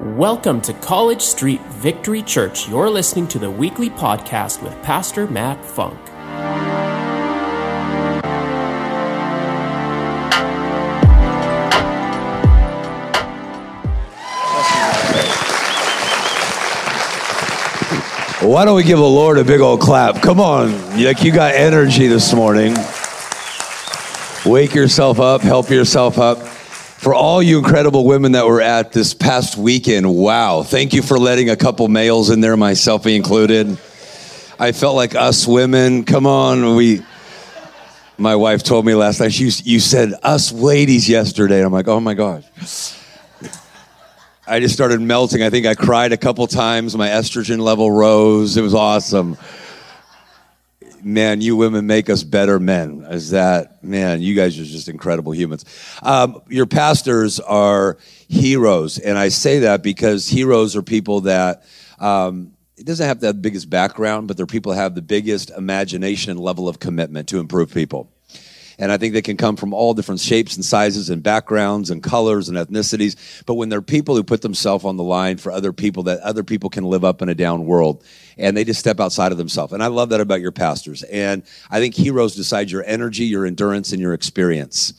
Welcome to College Street Victory Church. You're listening to the weekly podcast with Pastor Matt Funk. Why don't we give the Lord a big old clap? Come on, like you got energy this morning. Wake yourself up, help yourself up. For all you incredible women that were at this past weekend, wow. Thank you for letting a couple males in there, myself included. I felt like us women, come on, we. My wife told me last night, you, you said us ladies yesterday. I'm like, oh my gosh. I just started melting. I think I cried a couple times. My estrogen level rose. It was awesome. Man, you women make us better men. Is that, man, you guys are just incredible humans. Um, your pastors are heroes. And I say that because heroes are people that, um, it doesn't have the biggest background, but they're people that have the biggest imagination and level of commitment to improve people. And I think they can come from all different shapes and sizes and backgrounds and colors and ethnicities. But when they're people who put themselves on the line for other people, that other people can live up in a down world and they just step outside of themselves. And I love that about your pastors. And I think heroes decide your energy, your endurance, and your experience.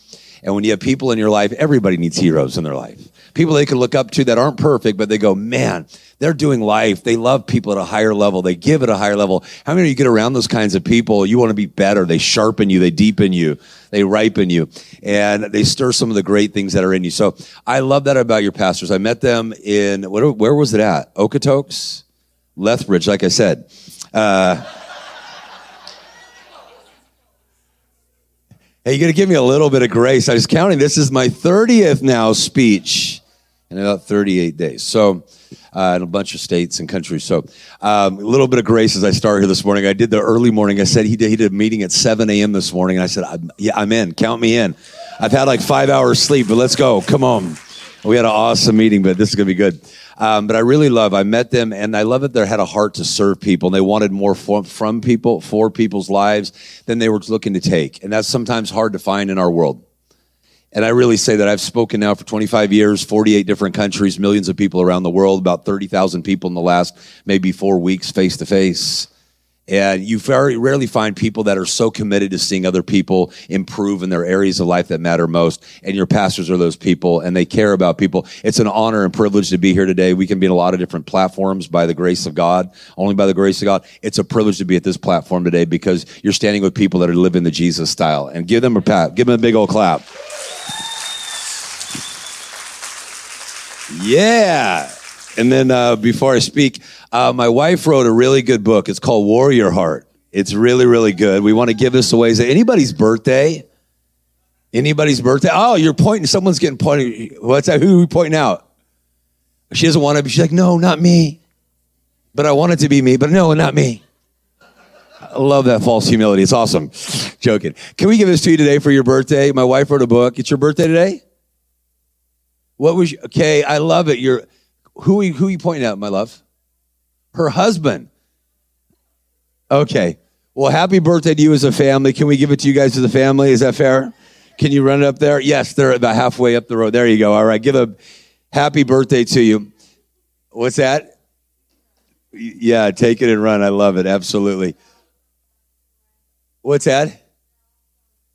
And when you have people in your life, everybody needs heroes in their life. People they can look up to that aren't perfect, but they go, man, they're doing life. They love people at a higher level. They give at a higher level. How many of you get around those kinds of people? You want to be better. They sharpen you. They deepen you. They ripen you. And they stir some of the great things that are in you. So I love that about your pastors. I met them in, where was it at? Okotoks? Lethbridge, like I said. Uh, Hey, you got to give me a little bit of grace. I was counting. This is my 30th now speech in about 38 days. So, uh, in a bunch of states and countries. So, um, a little bit of grace as I start here this morning. I did the early morning. I said he did, he did a meeting at 7 a.m. this morning. And I said, I'm, yeah, I'm in. Count me in. I've had like five hours sleep, but let's go. Come on. We had an awesome meeting, but this is going to be good. Um, but I really love, I met them and I love that they had a heart to serve people and they wanted more from people, for people's lives than they were looking to take. And that's sometimes hard to find in our world. And I really say that I've spoken now for 25 years, 48 different countries, millions of people around the world, about 30,000 people in the last maybe four weeks face to face. And you very rarely find people that are so committed to seeing other people improve in their areas of life that matter most. And your pastors are those people and they care about people. It's an honor and privilege to be here today. We can be in a lot of different platforms by the grace of God, only by the grace of God. It's a privilege to be at this platform today because you're standing with people that are living the Jesus style. And give them a pat, give them a big old clap. Yeah. And then uh, before I speak, uh, my wife wrote a really good book. It's called Warrior Heart. It's really, really good. We want to give this away. Is it anybody's birthday? Anybody's birthday? Oh, you're pointing. Someone's getting pointed. What's that? Who are we pointing out? She doesn't want to be. She's like, no, not me. But I want it to be me. But no, not me. I love that false humility. It's awesome. Joking. Can we give this to you today for your birthday? My wife wrote a book. It's your birthday today. What was? You, okay, I love it. You're who? Are you, who are you pointing at, my love? Her husband. Okay. Well, happy birthday to you as a family. Can we give it to you guys as a family? Is that fair? Can you run it up there? Yes, they're about halfway up the road. There you go. All right. Give a happy birthday to you. What's that? Yeah, take it and run. I love it. Absolutely. What's that?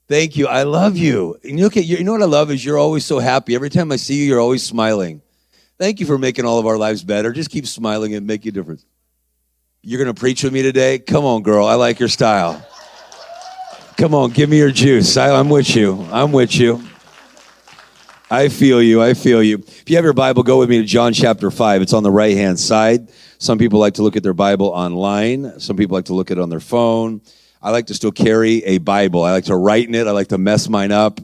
Thank you. I love you. And look at you, you know what I love is you're always so happy. Every time I see you, you're always smiling. Thank you for making all of our lives better. Just keep smiling and make a difference. You're going to preach with me today? Come on, girl. I like your style. Come on, give me your juice. I, I'm with you. I'm with you. I feel you. I feel you. If you have your Bible, go with me to John chapter 5. It's on the right hand side. Some people like to look at their Bible online, some people like to look at it on their phone. I like to still carry a Bible. I like to write in it, I like to mess mine up.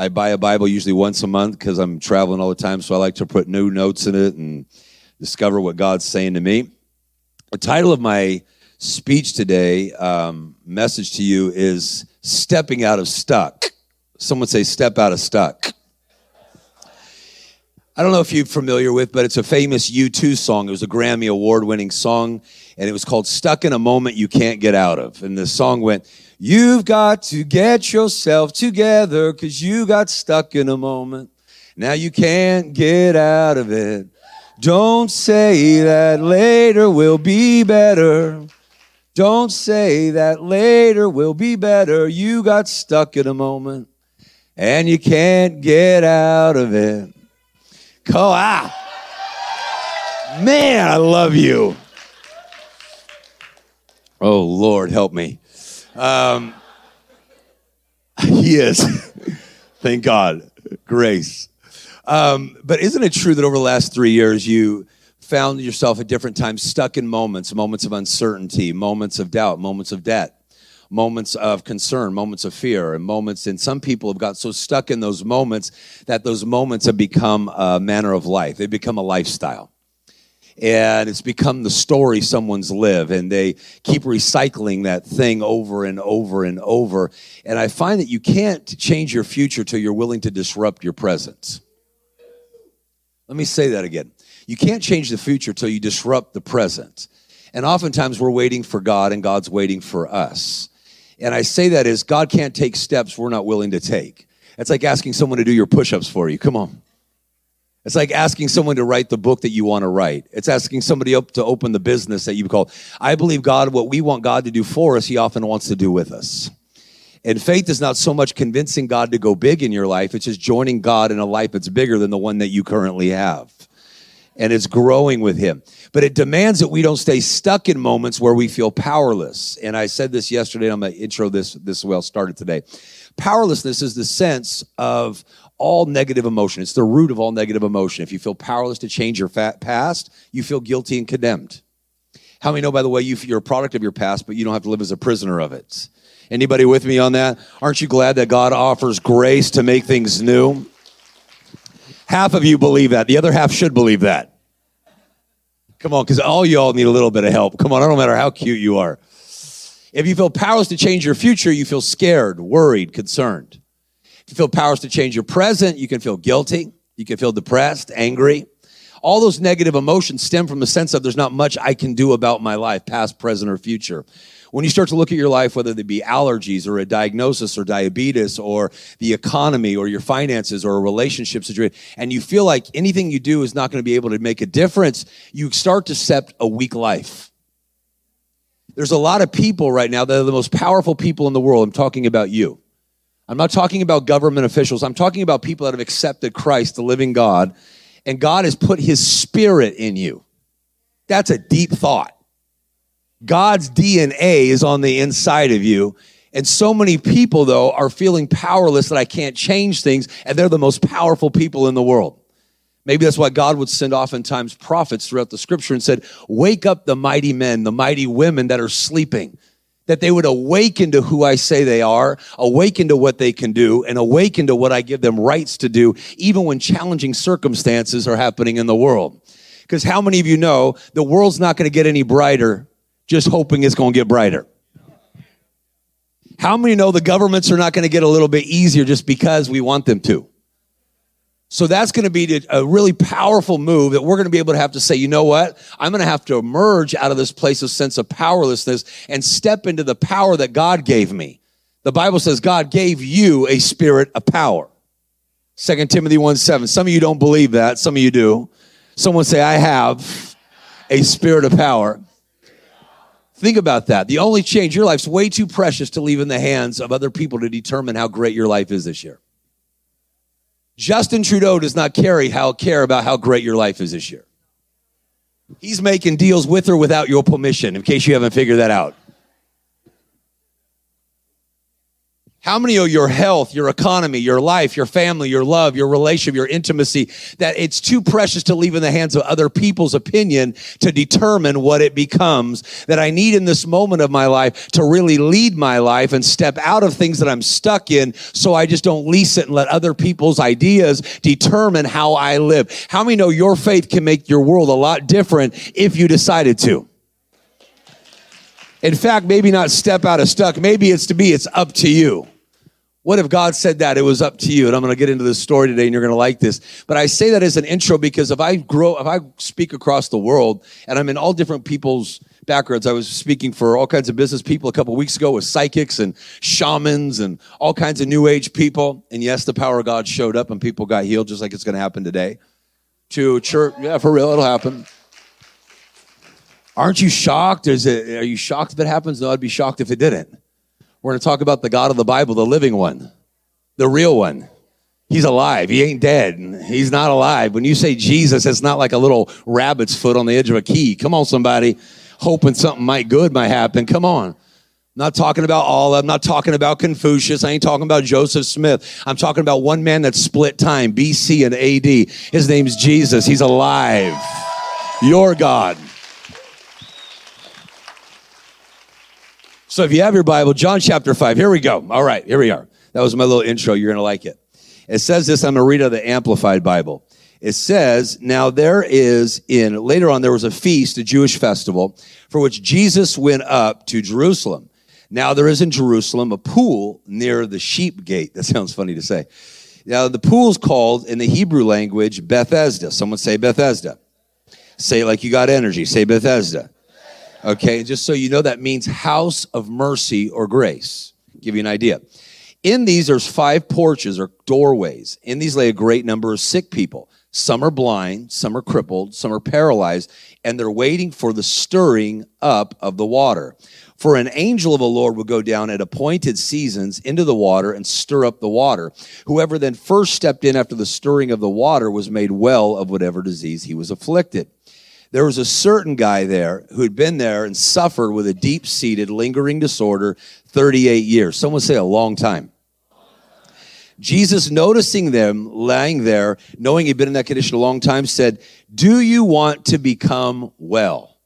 I buy a Bible usually once a month because I'm traveling all the time, so I like to put new notes in it and discover what God's saying to me. The title of my speech today, um, message to you, is Stepping Out of Stuck. Someone say, Step Out of Stuck. I don't know if you're familiar with, but it's a famous U2 song. It was a Grammy Award winning song, and it was called Stuck in a Moment You Can't Get Out of. And the song went, You've got to get yourself together because you got stuck in a moment. Now you can't get out of it. Don't say that later will be better. Don't say that later will be better. You got stuck in a moment and you can't get out of it. Go ah. Man, I love you. Oh, Lord, help me. Um, he is. Thank God. Grace. Um, but isn't it true that over the last three years, you found yourself at different times stuck in moments, moments of uncertainty, moments of doubt, moments of debt, moments of concern, moments of fear, and moments, and some people have got so stuck in those moments that those moments have become a manner of life. They become a lifestyle and it's become the story someone's live and they keep recycling that thing over and over and over. And i find that you can't change your future till you're willing to disrupt your present. Let me say that again. You can't change the future till you disrupt the present. And oftentimes we're waiting for god and god's waiting for us. And i say that is god can't take steps we're not willing to take. It's like asking someone to do your push-ups for you. Come on it's like asking someone to write the book that you want to write. It's asking somebody up to open the business that you call. I believe God, what we want God to do for us, He often wants to do with us. And faith is not so much convincing God to go big in your life, it's just joining God in a life that's bigger than the one that you currently have. And it's growing with Him. But it demands that we don't stay stuck in moments where we feel powerless. And I said this yesterday, I'm going to intro this this well started today. Powerlessness is the sense of all negative emotion. It's the root of all negative emotion. If you feel powerless to change your past, you feel guilty and condemned. How many know, by the way, you, you're a product of your past, but you don't have to live as a prisoner of it? Anybody with me on that? Aren't you glad that God offers grace to make things new? Half of you believe that. The other half should believe that. Come on, because all y'all need a little bit of help. Come on, I don't matter how cute you are. If you feel powerless to change your future, you feel scared, worried, concerned you feel powers to change your present. You can feel guilty. You can feel depressed, angry. All those negative emotions stem from the sense of there's not much I can do about my life, past, present, or future. When you start to look at your life, whether they be allergies or a diagnosis or diabetes or the economy or your finances or a relationship situation, and you feel like anything you do is not going to be able to make a difference, you start to accept a weak life. There's a lot of people right now that are the most powerful people in the world. I'm talking about you. I'm not talking about government officials. I'm talking about people that have accepted Christ, the living God, and God has put his spirit in you. That's a deep thought. God's DNA is on the inside of you. And so many people, though, are feeling powerless that I can't change things, and they're the most powerful people in the world. Maybe that's why God would send oftentimes prophets throughout the scripture and said, Wake up the mighty men, the mighty women that are sleeping that they would awaken to who I say they are, awaken to what they can do, and awaken to what I give them rights to do, even when challenging circumstances are happening in the world. Because how many of you know the world's not going to get any brighter just hoping it's going to get brighter? How many know the governments are not going to get a little bit easier just because we want them to? So that's going to be a really powerful move that we're going to be able to have to say, you know what? I'm going to have to emerge out of this place of sense of powerlessness and step into the power that God gave me. The Bible says God gave you a spirit of power. 2 Timothy 1 7. Some of you don't believe that. Some of you do. Someone say, I have a spirit of power. Think about that. The only change, your life's way too precious to leave in the hands of other people to determine how great your life is this year. Justin Trudeau does not carry how care about how great your life is this year. He's making deals with or without your permission, in case you haven't figured that out. How many of your health, your economy, your life, your family, your love, your relationship, your intimacy, that it's too precious to leave in the hands of other people's opinion to determine what it becomes? That I need in this moment of my life to really lead my life and step out of things that I'm stuck in so I just don't lease it and let other people's ideas determine how I live. How many know your faith can make your world a lot different if you decided to? In fact, maybe not step out of stuck. Maybe it's to be, it's up to you. What if God said that it was up to you? And I'm going to get into this story today and you're going to like this. But I say that as an intro because if I grow, if I speak across the world and I'm in all different people's backgrounds, I was speaking for all kinds of business people a couple weeks ago with psychics and shamans and all kinds of new age people. And yes, the power of God showed up and people got healed just like it's going to happen today. to church. Yeah, for real, it'll happen. Aren't you shocked? Is it, are you shocked if it happens? No, I'd be shocked if it didn't. We're going to talk about the God of the Bible, the living one, the real one. He's alive. He ain't dead. He's not alive. When you say Jesus, it's not like a little rabbit's foot on the edge of a key. Come on, somebody, hoping something might good might happen. Come on. Not talking about all. I'm not talking about Confucius. I ain't talking about Joseph Smith. I'm talking about one man that split time, BC and AD. His name's Jesus. He's alive. Your God. So if you have your Bible, John chapter 5, here we go. All right, here we are. That was my little intro. You're going to like it. It says this, I'm going to read out of the Amplified Bible. It says, Now there is in, later on, there was a feast, a Jewish festival, for which Jesus went up to Jerusalem. Now there is in Jerusalem a pool near the sheep gate. That sounds funny to say. Now the pool is called in the Hebrew language Bethesda. Someone say Bethesda. Say it like you got energy. Say Bethesda. Okay, just so you know, that means house of mercy or grace. Give you an idea. In these, there's five porches or doorways. In these lay a great number of sick people. Some are blind, some are crippled, some are paralyzed, and they're waiting for the stirring up of the water. For an angel of the Lord will go down at appointed seasons into the water and stir up the water. Whoever then first stepped in after the stirring of the water was made well of whatever disease he was afflicted. There was a certain guy there who had been there and suffered with a deep seated, lingering disorder 38 years. Someone say a long time. Jesus, noticing them lying there, knowing he'd been in that condition a long time, said, Do you want to become well?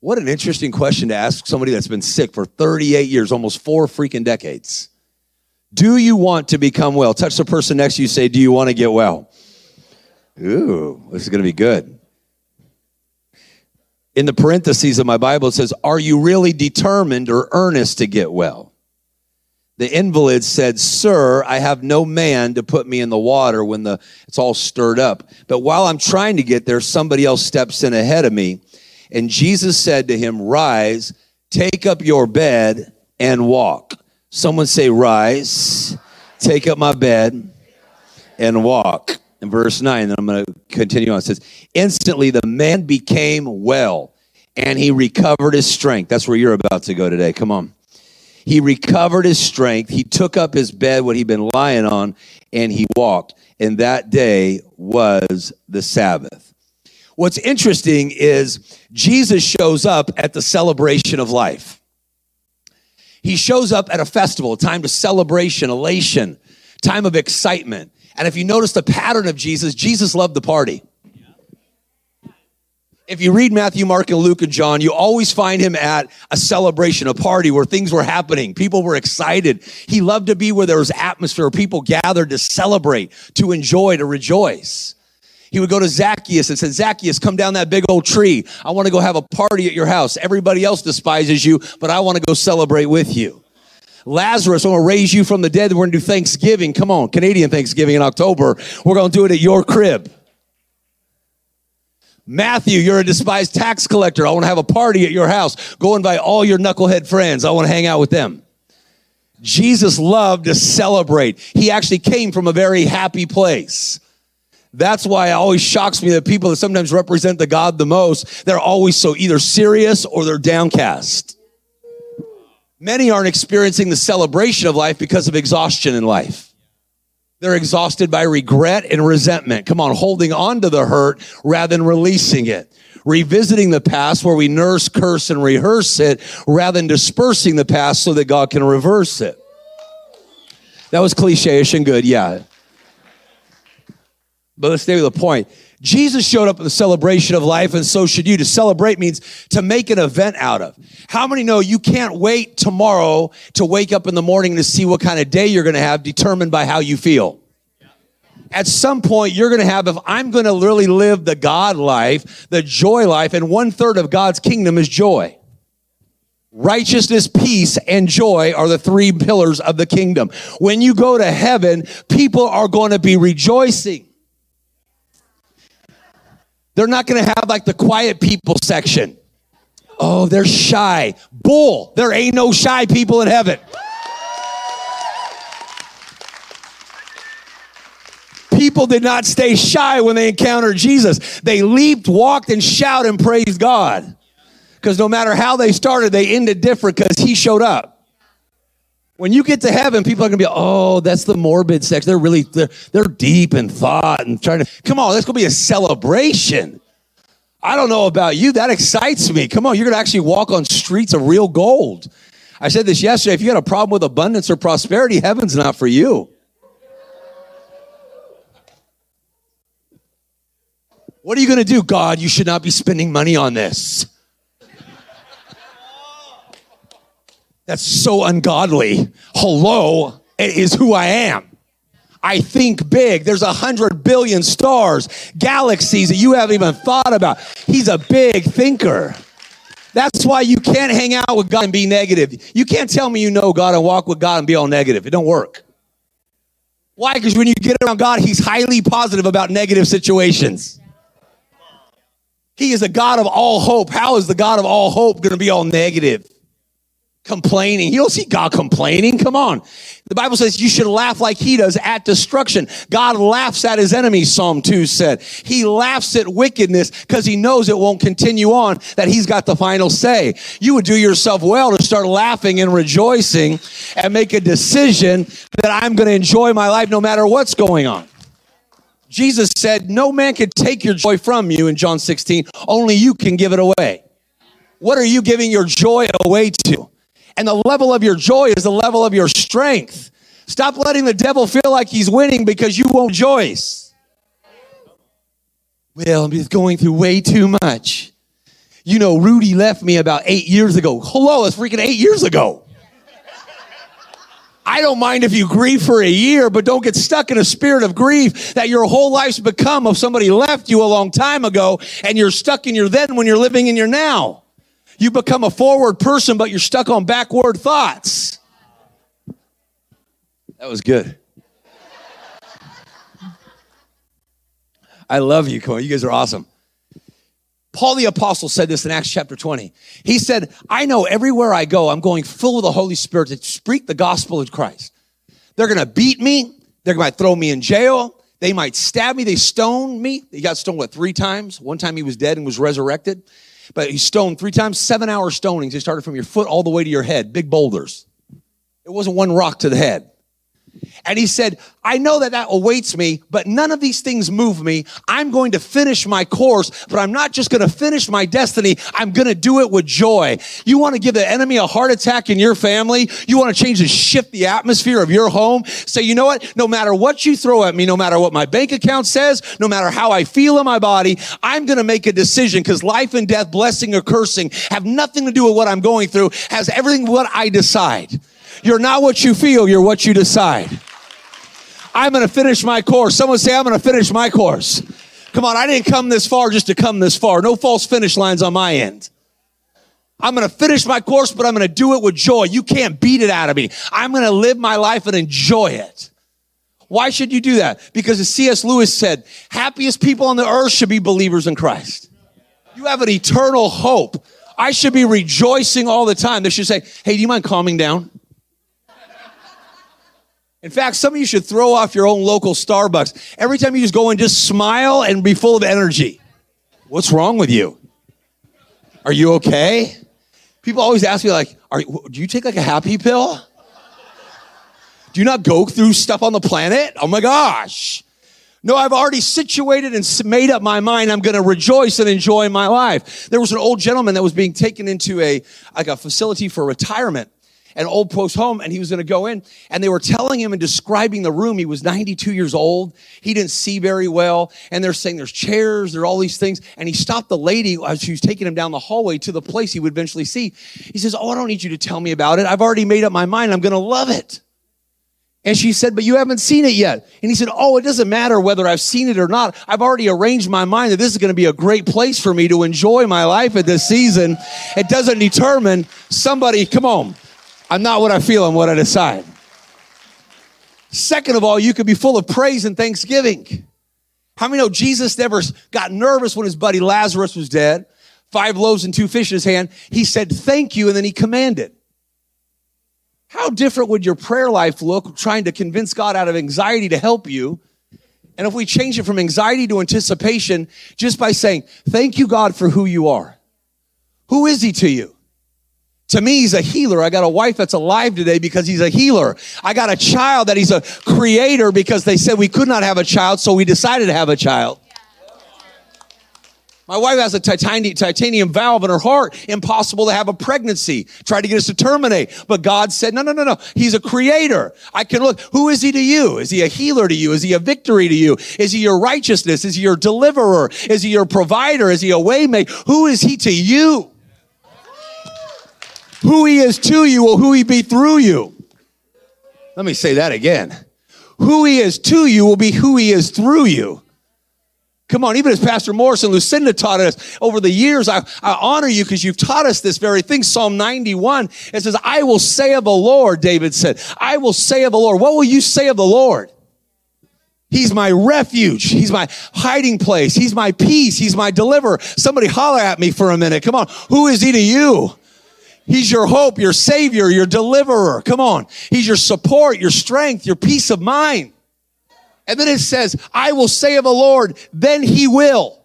What an interesting question to ask somebody that's been sick for 38 years, almost four freaking decades. Do you want to become well? Touch the person next to you, say, Do you want to get well? Ooh, this is going to be good in the parentheses of my Bible, it says, Are you really determined or earnest to get well? The invalid said, Sir, I have no man to put me in the water when the, it's all stirred up. But while I'm trying to get there, somebody else steps in ahead of me. And Jesus said to him, Rise, take up your bed and walk. Someone say, Rise, take up my bed and walk in verse 9, and I'm going to continue on. It says, Instantly the man became well and he recovered his strength. That's where you're about to go today. Come on. He recovered his strength. He took up his bed, what he'd been lying on, and he walked. And that day was the Sabbath. What's interesting is Jesus shows up at the celebration of life. He shows up at a festival, a time of celebration, elation, time of excitement. And if you notice the pattern of Jesus, Jesus loved the party. If you read Matthew, Mark, and Luke, and John, you always find him at a celebration, a party where things were happening. People were excited. He loved to be where there was atmosphere, people gathered to celebrate, to enjoy, to rejoice. He would go to Zacchaeus and said, Zacchaeus, come down that big old tree. I want to go have a party at your house. Everybody else despises you, but I want to go celebrate with you. Lazarus, I'm going to raise you from the dead. We're going to do Thanksgiving. Come on, Canadian Thanksgiving in October. We're going to do it at your crib. Matthew, you're a despised tax collector. I want to have a party at your house. Go invite all your knucklehead friends. I want to hang out with them. Jesus loved to celebrate. He actually came from a very happy place. That's why it always shocks me that people that sometimes represent the God the most, they're always so either serious or they're downcast. Many aren't experiencing the celebration of life because of exhaustion in life. They're exhausted by regret and resentment. Come on, holding on to the hurt rather than releasing it. Revisiting the past where we nurse, curse, and rehearse it rather than dispersing the past so that God can reverse it. That was cliche ish and good, yeah. But let's stay with the point. Jesus showed up at the celebration of life, and so should you. To celebrate means to make an event out of. How many know you can't wait tomorrow to wake up in the morning to see what kind of day you're going to have determined by how you feel? At some point, you're going to have, if I'm going to really live the God life, the joy life, and one third of God's kingdom is joy. Righteousness, peace, and joy are the three pillars of the kingdom. When you go to heaven, people are going to be rejoicing. They're not going to have like the quiet people section. Oh, they're shy. Bull. There ain't no shy people in heaven. People did not stay shy when they encountered Jesus. They leaped, walked, and shouted and praised God. Because no matter how they started, they ended different because he showed up. When you get to heaven, people are going to be, oh, that's the morbid sex. They're really, they're, they're deep in thought and trying to, come on, that's going to be a celebration. I don't know about you. That excites me. Come on, you're going to actually walk on streets of real gold. I said this yesterday. If you got a problem with abundance or prosperity, heaven's not for you. What are you going to do? God, you should not be spending money on this. That's so ungodly. Hello, it is who I am. I think big. There's a hundred billion stars, galaxies that you haven't even thought about. He's a big thinker. That's why you can't hang out with God and be negative. You can't tell me you know God and walk with God and be all negative. It don't work. Why? Because when you get around God, He's highly positive about negative situations. He is a God of all hope. How is the God of all hope going to be all negative? Complaining. You don't see God complaining. Come on. The Bible says you should laugh like he does at destruction. God laughs at his enemies, Psalm 2 said. He laughs at wickedness because he knows it won't continue on, that he's got the final say. You would do yourself well to start laughing and rejoicing and make a decision that I'm going to enjoy my life no matter what's going on. Jesus said, No man can take your joy from you in John 16, only you can give it away. What are you giving your joy away to? And the level of your joy is the level of your strength. Stop letting the devil feel like he's winning because you won't rejoice. Well, I'm just going through way too much. You know, Rudy left me about eight years ago. Hello, it's freaking eight years ago. I don't mind if you grieve for a year, but don't get stuck in a spirit of grief that your whole life's become of somebody left you a long time ago and you're stuck in your then when you're living in your now. You become a forward person, but you're stuck on backward thoughts. That was good. I love you. Come on, you guys are awesome. Paul the Apostle said this in Acts chapter 20. He said, I know everywhere I go, I'm going full of the Holy Spirit to speak the gospel of Christ. They're going to beat me. They might throw me in jail. They might stab me. They stone me. He got stoned, what, three times? One time he was dead and was resurrected. But he stoned three times, seven hour stonings. They started from your foot all the way to your head, big boulders. It wasn't one rock to the head. And he said, I know that that awaits me, but none of these things move me. I'm going to finish my course, but I'm not just going to finish my destiny. I'm going to do it with joy. You want to give the enemy a heart attack in your family? You want to change and shift the atmosphere of your home? Say, you know what? No matter what you throw at me, no matter what my bank account says, no matter how I feel in my body, I'm going to make a decision because life and death, blessing or cursing have nothing to do with what I'm going through, has everything what I decide. You're not what you feel, you're what you decide. I'm going to finish my course. Someone say, I'm going to finish my course. Come on, I didn't come this far just to come this far. No false finish lines on my end. I'm going to finish my course, but I'm going to do it with joy. You can't beat it out of me. I'm going to live my life and enjoy it. Why should you do that? Because as C.S. Lewis said, happiest people on the earth should be believers in Christ. You have an eternal hope. I should be rejoicing all the time. They should say, hey, do you mind calming down? In fact, some of you should throw off your own local Starbucks. Every time you just go in, just smile and be full of energy. What's wrong with you? Are you okay? People always ask me, like, Are, you do you take like a happy pill? Do you not go through stuff on the planet? Oh my gosh. No, I've already situated and made up my mind. I'm going to rejoice and enjoy my life. There was an old gentleman that was being taken into a, like a facility for retirement an old post home and he was going to go in and they were telling him and describing the room. He was 92 years old. He didn't see very well. And they're saying there's chairs, there are all these things. And he stopped the lady as she was taking him down the hallway to the place he would eventually see. He says, Oh, I don't need you to tell me about it. I've already made up my mind. I'm going to love it. And she said, but you haven't seen it yet. And he said, oh, it doesn't matter whether I've seen it or not. I've already arranged my mind that this is going to be a great place for me to enjoy my life at this season. It doesn't determine somebody, come on, I'm not what I feel, I'm what I decide. Second of all, you could be full of praise and thanksgiving. How many know Jesus never got nervous when his buddy Lazarus was dead? Five loaves and two fish in his hand. He said, Thank you, and then he commanded. How different would your prayer life look trying to convince God out of anxiety to help you And if we change it from anxiety to anticipation just by saying, Thank you, God, for who you are. Who is He to you? To me, He's a healer. I got a wife that's alive today because He's a healer. I got a child that He's a creator because they said we could not have a child, so we decided to have a child. My wife has a titanium, titanium valve in her heart. Impossible to have a pregnancy. Tried to get us to terminate. But God said, no, no, no, no. He's a creator. I can look. Who is he to you? Is he a healer to you? Is he a victory to you? Is he your righteousness? Is he your deliverer? Is he your provider? Is he a waymaker? Who is he to you? Who he is to you will who he be through you. Let me say that again. Who he is to you will be who he is through you. Come on, even as Pastor Morris and Lucinda taught us over the years, I, I honor you because you've taught us this very thing. Psalm 91, it says, I will say of the Lord, David said, I will say of the Lord. What will you say of the Lord? He's my refuge. He's my hiding place. He's my peace. He's my deliverer. Somebody holler at me for a minute. Come on. Who is he to you? He's your hope, your savior, your deliverer. Come on. He's your support, your strength, your peace of mind. And then it says, I will say of the Lord, then he will.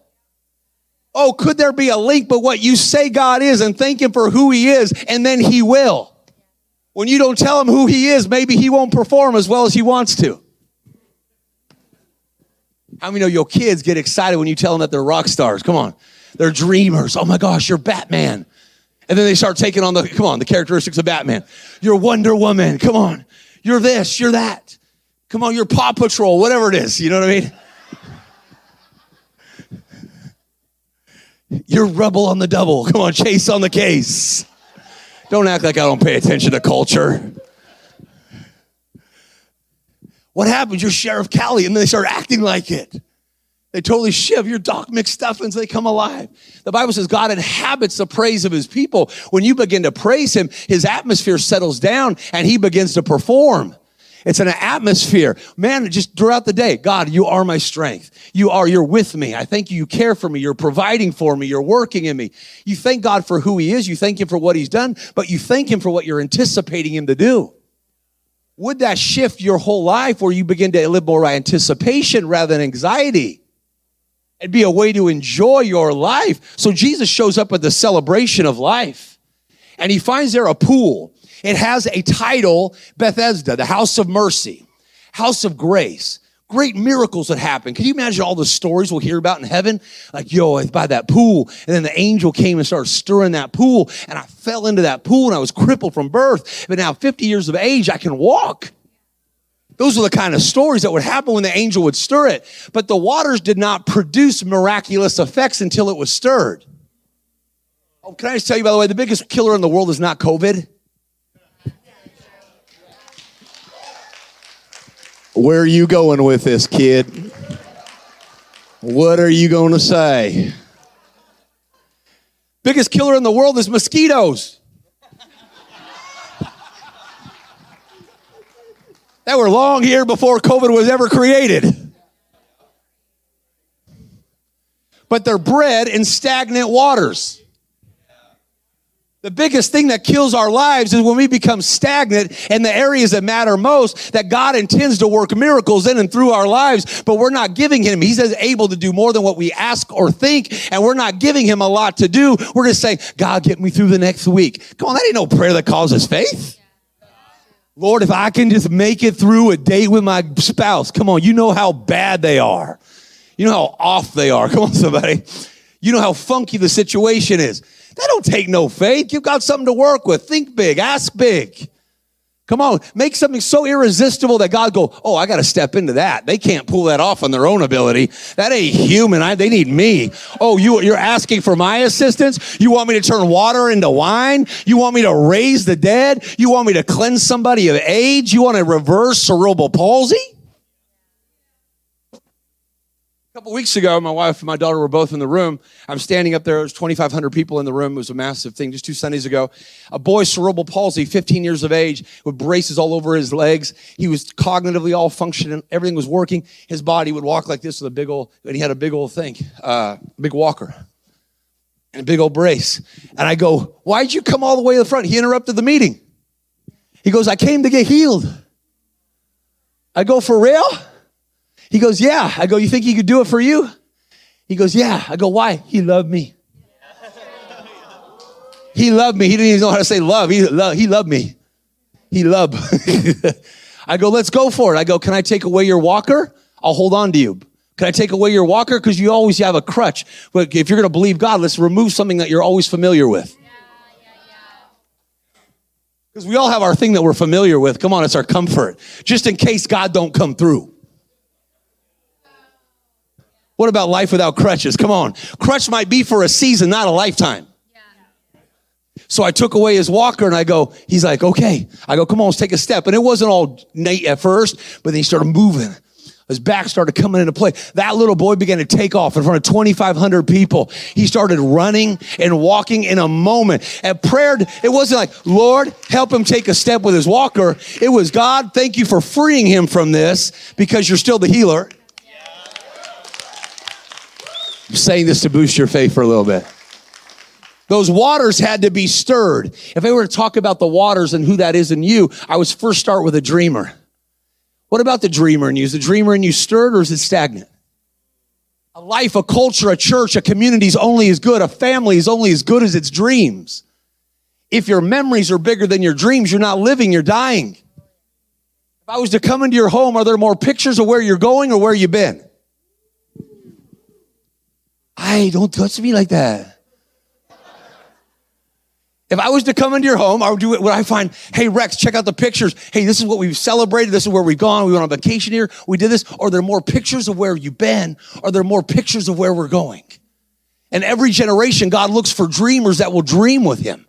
Oh, could there be a link but what you say God is and thank him for who he is, and then he will. When you don't tell him who he is, maybe he won't perform as well as he wants to. How many know your kids get excited when you tell them that they're rock stars? Come on. They're dreamers. Oh my gosh, you're Batman. And then they start taking on the, come on, the characteristics of Batman. You're Wonder Woman. Come on. You're this, you're that. Come on, you're Paw Patrol, whatever it is. You know what I mean? You're Rubble on the double. Come on, chase on the case. Don't act like I don't pay attention to culture. What happens? You're Sheriff Callie, and then they start acting like it. They totally shift. You're Doc McStuffins, they come alive. The Bible says God inhabits the praise of his people. When you begin to praise him, his atmosphere settles down and he begins to perform. It's an atmosphere. Man, just throughout the day, God, you are my strength. You are, you're with me. I thank you. You care for me. You're providing for me. You're working in me. You thank God for who he is. You thank him for what he's done, but you thank him for what you're anticipating him to do. Would that shift your whole life where you begin to live more by anticipation rather than anxiety? It'd be a way to enjoy your life. So Jesus shows up at the celebration of life and he finds there a pool it has a title, Bethesda, the house of mercy, house of grace. Great miracles that happen. Can you imagine all the stories we'll hear about in heaven? Like, yo, by that pool. And then the angel came and started stirring that pool. And I fell into that pool and I was crippled from birth. But now, 50 years of age, I can walk. Those are the kind of stories that would happen when the angel would stir it. But the waters did not produce miraculous effects until it was stirred. Oh, can I just tell you, by the way, the biggest killer in the world is not COVID. Where are you going with this, kid? What are you going to say? Biggest killer in the world is mosquitoes. That were long here before COVID was ever created. But they're bred in stagnant waters. The biggest thing that kills our lives is when we become stagnant in the areas that matter most, that God intends to work miracles in and through our lives, but we're not giving Him. He says able to do more than what we ask or think, and we're not giving Him a lot to do. We're just saying, God, get me through the next week. Come on, that ain't no prayer that causes faith. Lord, if I can just make it through a date with my spouse, come on, you know how bad they are. You know how off they are. Come on, somebody. You know how funky the situation is. That don't take no faith. You've got something to work with. Think big, ask big. Come on, make something so irresistible that God go, oh, I got to step into that. They can't pull that off on their own ability. That ain't human. I, they need me. Oh, you, you're asking for my assistance? You want me to turn water into wine? You want me to raise the dead? You want me to cleanse somebody of age? You want to reverse cerebral palsy? A couple weeks ago, my wife and my daughter were both in the room. I'm standing up there. There's 2,500 people in the room. It was a massive thing just two Sundays ago. A boy, cerebral palsy, 15 years of age, with braces all over his legs. He was cognitively all functioning. Everything was working. His body would walk like this with a big old, and he had a big old thing, uh, big walker and a big old brace. And I go, why'd you come all the way to the front? He interrupted the meeting. He goes, I came to get healed. I go, for real? He goes, Yeah. I go, You think he could do it for you? He goes, Yeah. I go, Why? He loved me. He loved me. He didn't even know how to say love. He, lo- he loved me. He loved. I go, Let's go for it. I go, Can I take away your walker? I'll hold on to you. Can I take away your walker? Because you always have a crutch. But if you're going to believe God, let's remove something that you're always familiar with. Because we all have our thing that we're familiar with. Come on, it's our comfort. Just in case God don't come through. What about life without crutches? Come on. Crutch might be for a season, not a lifetime. So I took away his walker and I go, he's like, okay. I go, come on, let's take a step. And it wasn't all Nate at first, but then he started moving. His back started coming into play. That little boy began to take off in front of 2,500 people. He started running and walking in a moment. At prayer, it wasn't like, Lord, help him take a step with his walker. It was, God, thank you for freeing him from this because you're still the healer. I'm saying this to boost your faith for a little bit. Those waters had to be stirred. If I were to talk about the waters and who that is in you, I would first start with a dreamer. What about the dreamer in you? Is the dreamer in you stirred or is it stagnant? A life, a culture, a church, a community is only as good. A family is only as good as its dreams. If your memories are bigger than your dreams, you're not living, you're dying. If I was to come into your home, are there more pictures of where you're going or where you've been? I don't touch me like that. If I was to come into your home, I would do it. Would I find, hey Rex, check out the pictures. Hey, this is what we've celebrated. This is where we've gone. We went on vacation here. We did this. Are there more pictures of where you've been? Are there more pictures of where we're going? And every generation, God looks for dreamers that will dream with Him.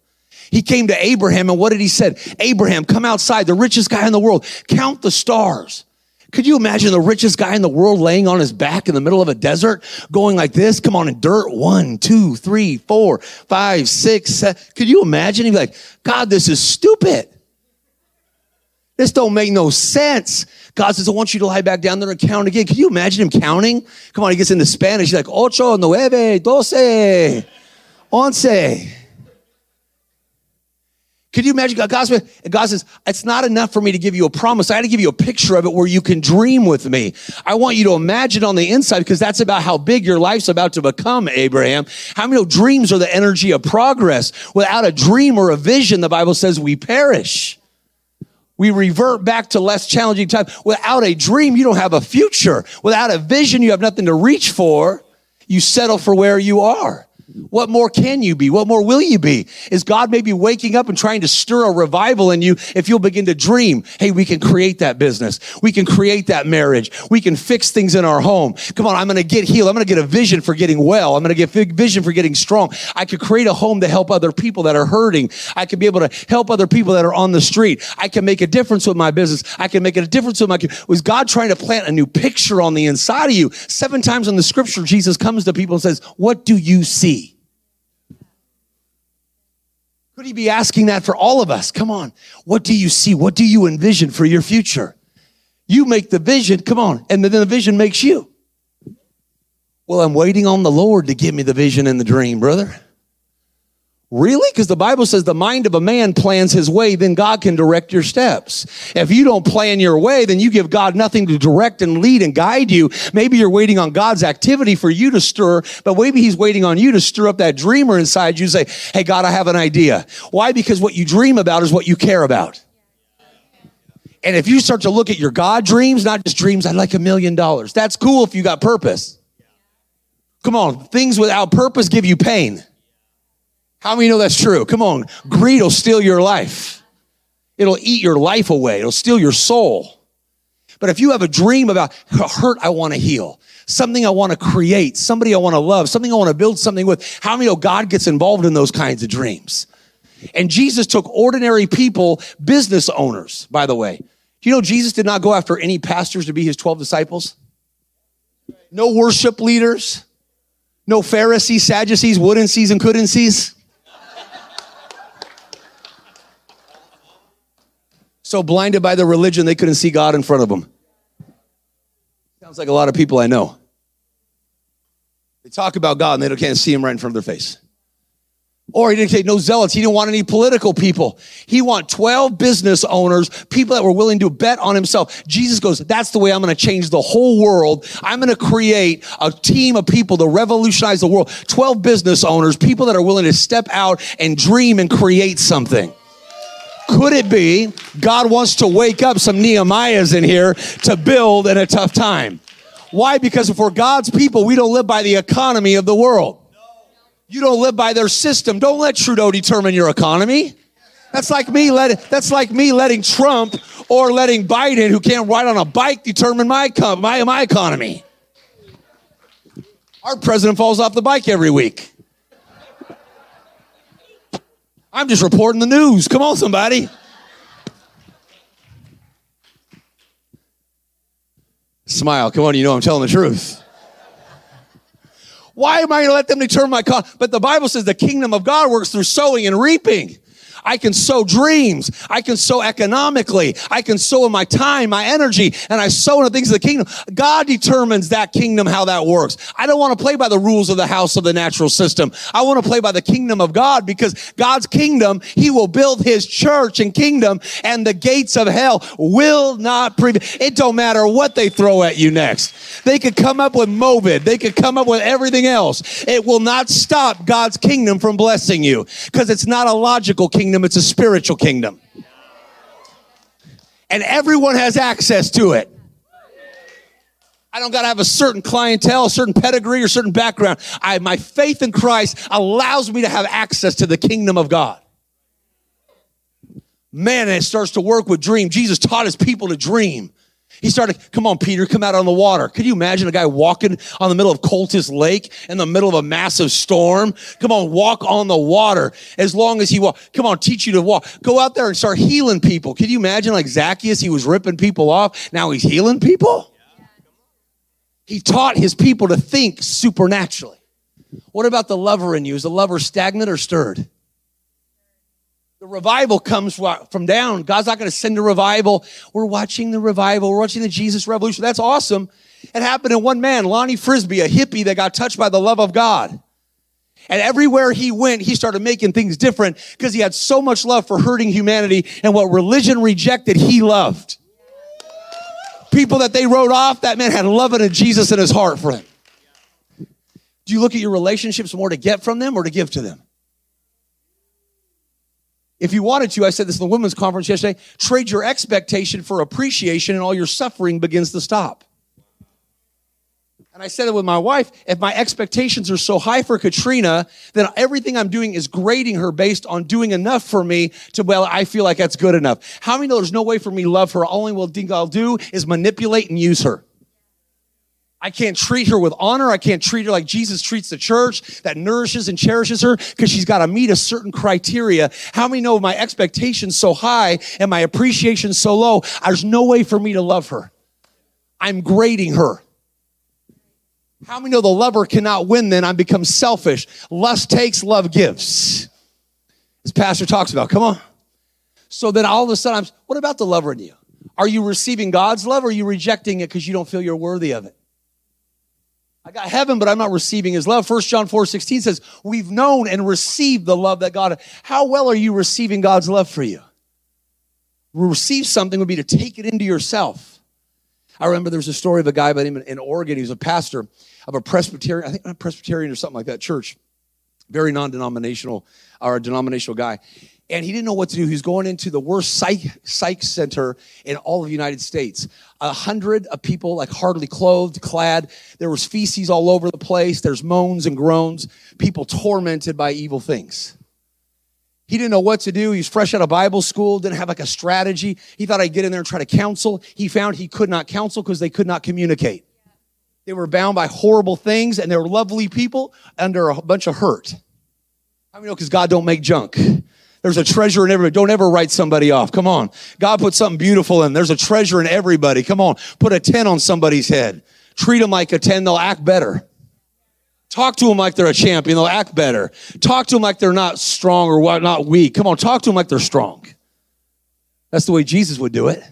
He came to Abraham, and what did He said? Abraham, come outside, the richest guy in the world. Count the stars. Could you imagine the richest guy in the world laying on his back in the middle of a desert, going like this? Come on, in dirt. One, two, three, four, five, six, seven. Could you imagine? He'd be like, God, this is stupid. This don't make no sense. God says, I want you to lie back down there and count again. Can you imagine him counting? Come on, he gets into Spanish. He's like, ocho, nueve, doce, once. Could you imagine God, God, says, it's not enough for me to give you a promise. I got to give you a picture of it where you can dream with me. I want you to imagine on the inside because that's about how big your life's about to become, Abraham. How many dreams are the energy of progress? Without a dream or a vision, the Bible says we perish. We revert back to less challenging times. Without a dream, you don't have a future. Without a vision, you have nothing to reach for. You settle for where you are. What more can you be? What more will you be? Is God maybe waking up and trying to stir a revival in you if you'll begin to dream? Hey, we can create that business. We can create that marriage. We can fix things in our home. Come on, I'm going to get healed. I'm going to get a vision for getting well. I'm going to get a vision for getting strong. I could create a home to help other people that are hurting. I could be able to help other people that are on the street. I can make a difference with my business. I can make a difference with my. Was God trying to plant a new picture on the inside of you? Seven times in the scripture, Jesus comes to people and says, What do you see? Could he be asking that for all of us? Come on. What do you see? What do you envision for your future? You make the vision, come on, and then the vision makes you. Well, I'm waiting on the Lord to give me the vision and the dream, brother. Really? Because the Bible says the mind of a man plans his way, then God can direct your steps. If you don't plan your way, then you give God nothing to direct and lead and guide you. Maybe you're waiting on God's activity for you to stir, but maybe He's waiting on you to stir up that dreamer inside you and say, Hey, God, I have an idea. Why? Because what you dream about is what you care about. And if you start to look at your God dreams, not just dreams, I'd like a million dollars. That's cool if you got purpose. Come on, things without purpose give you pain. How many know that's true? Come on. Greed will steal your life. It'll eat your life away. It'll steal your soul. But if you have a dream about a hurt I want to heal, something I want to create, somebody I want to love, something I want to build something with, how many know God gets involved in those kinds of dreams? And Jesus took ordinary people, business owners, by the way. Do you know Jesus did not go after any pastors to be his 12 disciples? No worship leaders, no Pharisees, Sadducees, wouldn't sees, and couldn't sees. So blinded by their religion they couldn't see God in front of them. Sounds like a lot of people I know. They talk about God and they can't see Him right in front of their face. Or he didn't say no zealots. He didn't want any political people. He want 12 business owners, people that were willing to bet on himself. Jesus goes, that's the way I'm going to change the whole world. I'm going to create a team of people to revolutionize the world. 12 business owners, people that are willing to step out and dream and create something. Could it be God wants to wake up some Nehemiahs in here to build in a tough time? Why? Because if we're God's people, we don't live by the economy of the world. You don't live by their system. Don't let Trudeau determine your economy. That's like me let, that's like me letting Trump or letting Biden, who can't ride on a bike, determine my, my, my economy. Our president falls off the bike every week. I'm just reporting the news. Come on, somebody. Smile. Come on, you know I'm telling the truth. Why am I going to let them determine my cost? But the Bible says the kingdom of God works through sowing and reaping. I can sow dreams. I can sow economically. I can sow in my time, my energy, and I sow in the things of the kingdom. God determines that kingdom, how that works. I don't want to play by the rules of the house of the natural system. I want to play by the kingdom of God because God's kingdom, He will build His church and kingdom and the gates of hell will not prevail. It don't matter what they throw at you next. They could come up with Mobid. They could come up with everything else. It will not stop God's kingdom from blessing you because it's not a logical kingdom kingdom, it's a spiritual kingdom. And everyone has access to it. I don't got to have a certain clientele, a certain pedigree, or certain background. I, my faith in Christ allows me to have access to the kingdom of God. Man, and it starts to work with dream. Jesus taught his people to dream. He started, come on, Peter, come out on the water. Could you imagine a guy walking on the middle of Cultus Lake in the middle of a massive storm? Come on, walk on the water as long as he walk. Come on, teach you to walk. Go out there and start healing people. Could you imagine like Zacchaeus? He was ripping people off. Now he's healing people. He taught his people to think supernaturally. What about the lover in you? Is the lover stagnant or stirred? Revival comes from down. God's not going to send a revival. We're watching the revival. We're watching the Jesus revolution. That's awesome. It happened in one man, Lonnie Frisbee, a hippie that got touched by the love of God. And everywhere he went, he started making things different because he had so much love for hurting humanity and what religion rejected, he loved. People that they wrote off, that man had love and a Jesus in his heart for them. Do you look at your relationships more to get from them or to give to them? If you wanted to, I said this in the women's conference yesterday, trade your expectation for appreciation and all your suffering begins to stop. And I said it with my wife, if my expectations are so high for Katrina, then everything I'm doing is grading her based on doing enough for me to, well, I feel like that's good enough. How many know there's no way for me to love her? Only thing I'll do is manipulate and use her. I can't treat her with honor. I can't treat her like Jesus treats the church that nourishes and cherishes her because she's got to meet a certain criteria. How many know my expectations so high and my appreciation so low? There's no way for me to love her. I'm grading her. How many know the lover cannot win then? I become selfish. Lust takes, love gives. As Pastor talks about. Come on. So then all of a sudden, I'm, what about the lover in you? Are you receiving God's love or are you rejecting it because you don't feel you're worthy of it? I got heaven, but I'm not receiving his love. 1 John 4 16 says, We've known and received the love that God. How well are you receiving God's love for you? Receive something would be to take it into yourself. I remember there's a story of a guy by name in Oregon. He was a pastor of a Presbyterian, I think a Presbyterian or something like that church, very non-denominational or a denominational guy and he didn't know what to do. He was going into the worst psych, psych center in all of the United States. A hundred of people, like hardly clothed, clad. There was feces all over the place. There's moans and groans. People tormented by evil things. He didn't know what to do. He was fresh out of Bible school, didn't have like a strategy. He thought I'd get in there and try to counsel. He found he could not counsel because they could not communicate. They were bound by horrible things and they were lovely people under a bunch of hurt. How many know because God don't make junk? There's a treasure in everybody. Don't ever write somebody off. Come on. God put something beautiful in. There's a treasure in everybody. Come on. Put a 10 on somebody's head. Treat them like a 10. They'll act better. Talk to them like they're a champion. They'll act better. Talk to them like they're not strong or not weak. Come on. Talk to them like they're strong. That's the way Jesus would do it.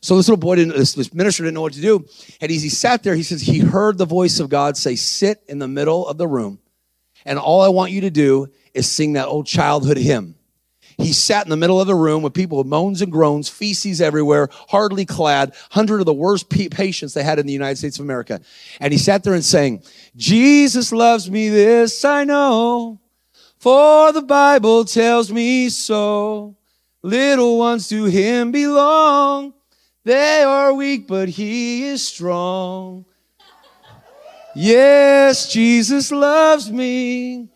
So this little boy didn't, this, this minister didn't know what to do. And as he sat there, he says he heard the voice of God say, sit in the middle of the room And all I want you to do is sing that old childhood hymn. He sat in the middle of the room with people with moans and groans, feces everywhere, hardly clad, hundred of the worst patients they had in the United States of America. And he sat there and sang, Jesus loves me, this I know, for the Bible tells me so. Little ones to him belong. They are weak, but he is strong. Yes, Jesus loves me.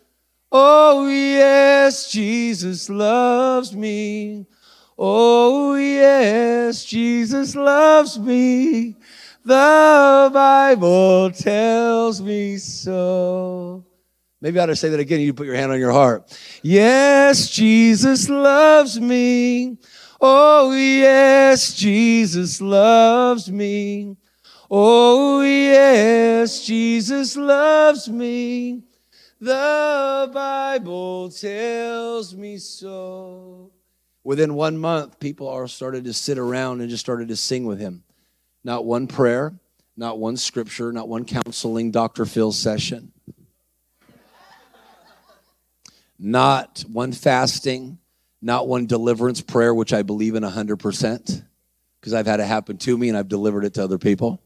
Oh, yes, Jesus loves me. Oh, yes, Jesus loves me. The Bible tells me so. Maybe I ought to say that again. You put your hand on your heart. Yes, Jesus loves me. Oh, yes, Jesus loves me. Oh, yes, Jesus loves me. The Bible tells me so. Within one month, people are started to sit around and just started to sing with him. Not one prayer, not one scripture, not one counseling Dr. Phil session, not one fasting, not one deliverance prayer, which I believe in 100% because I've had it happen to me and I've delivered it to other people.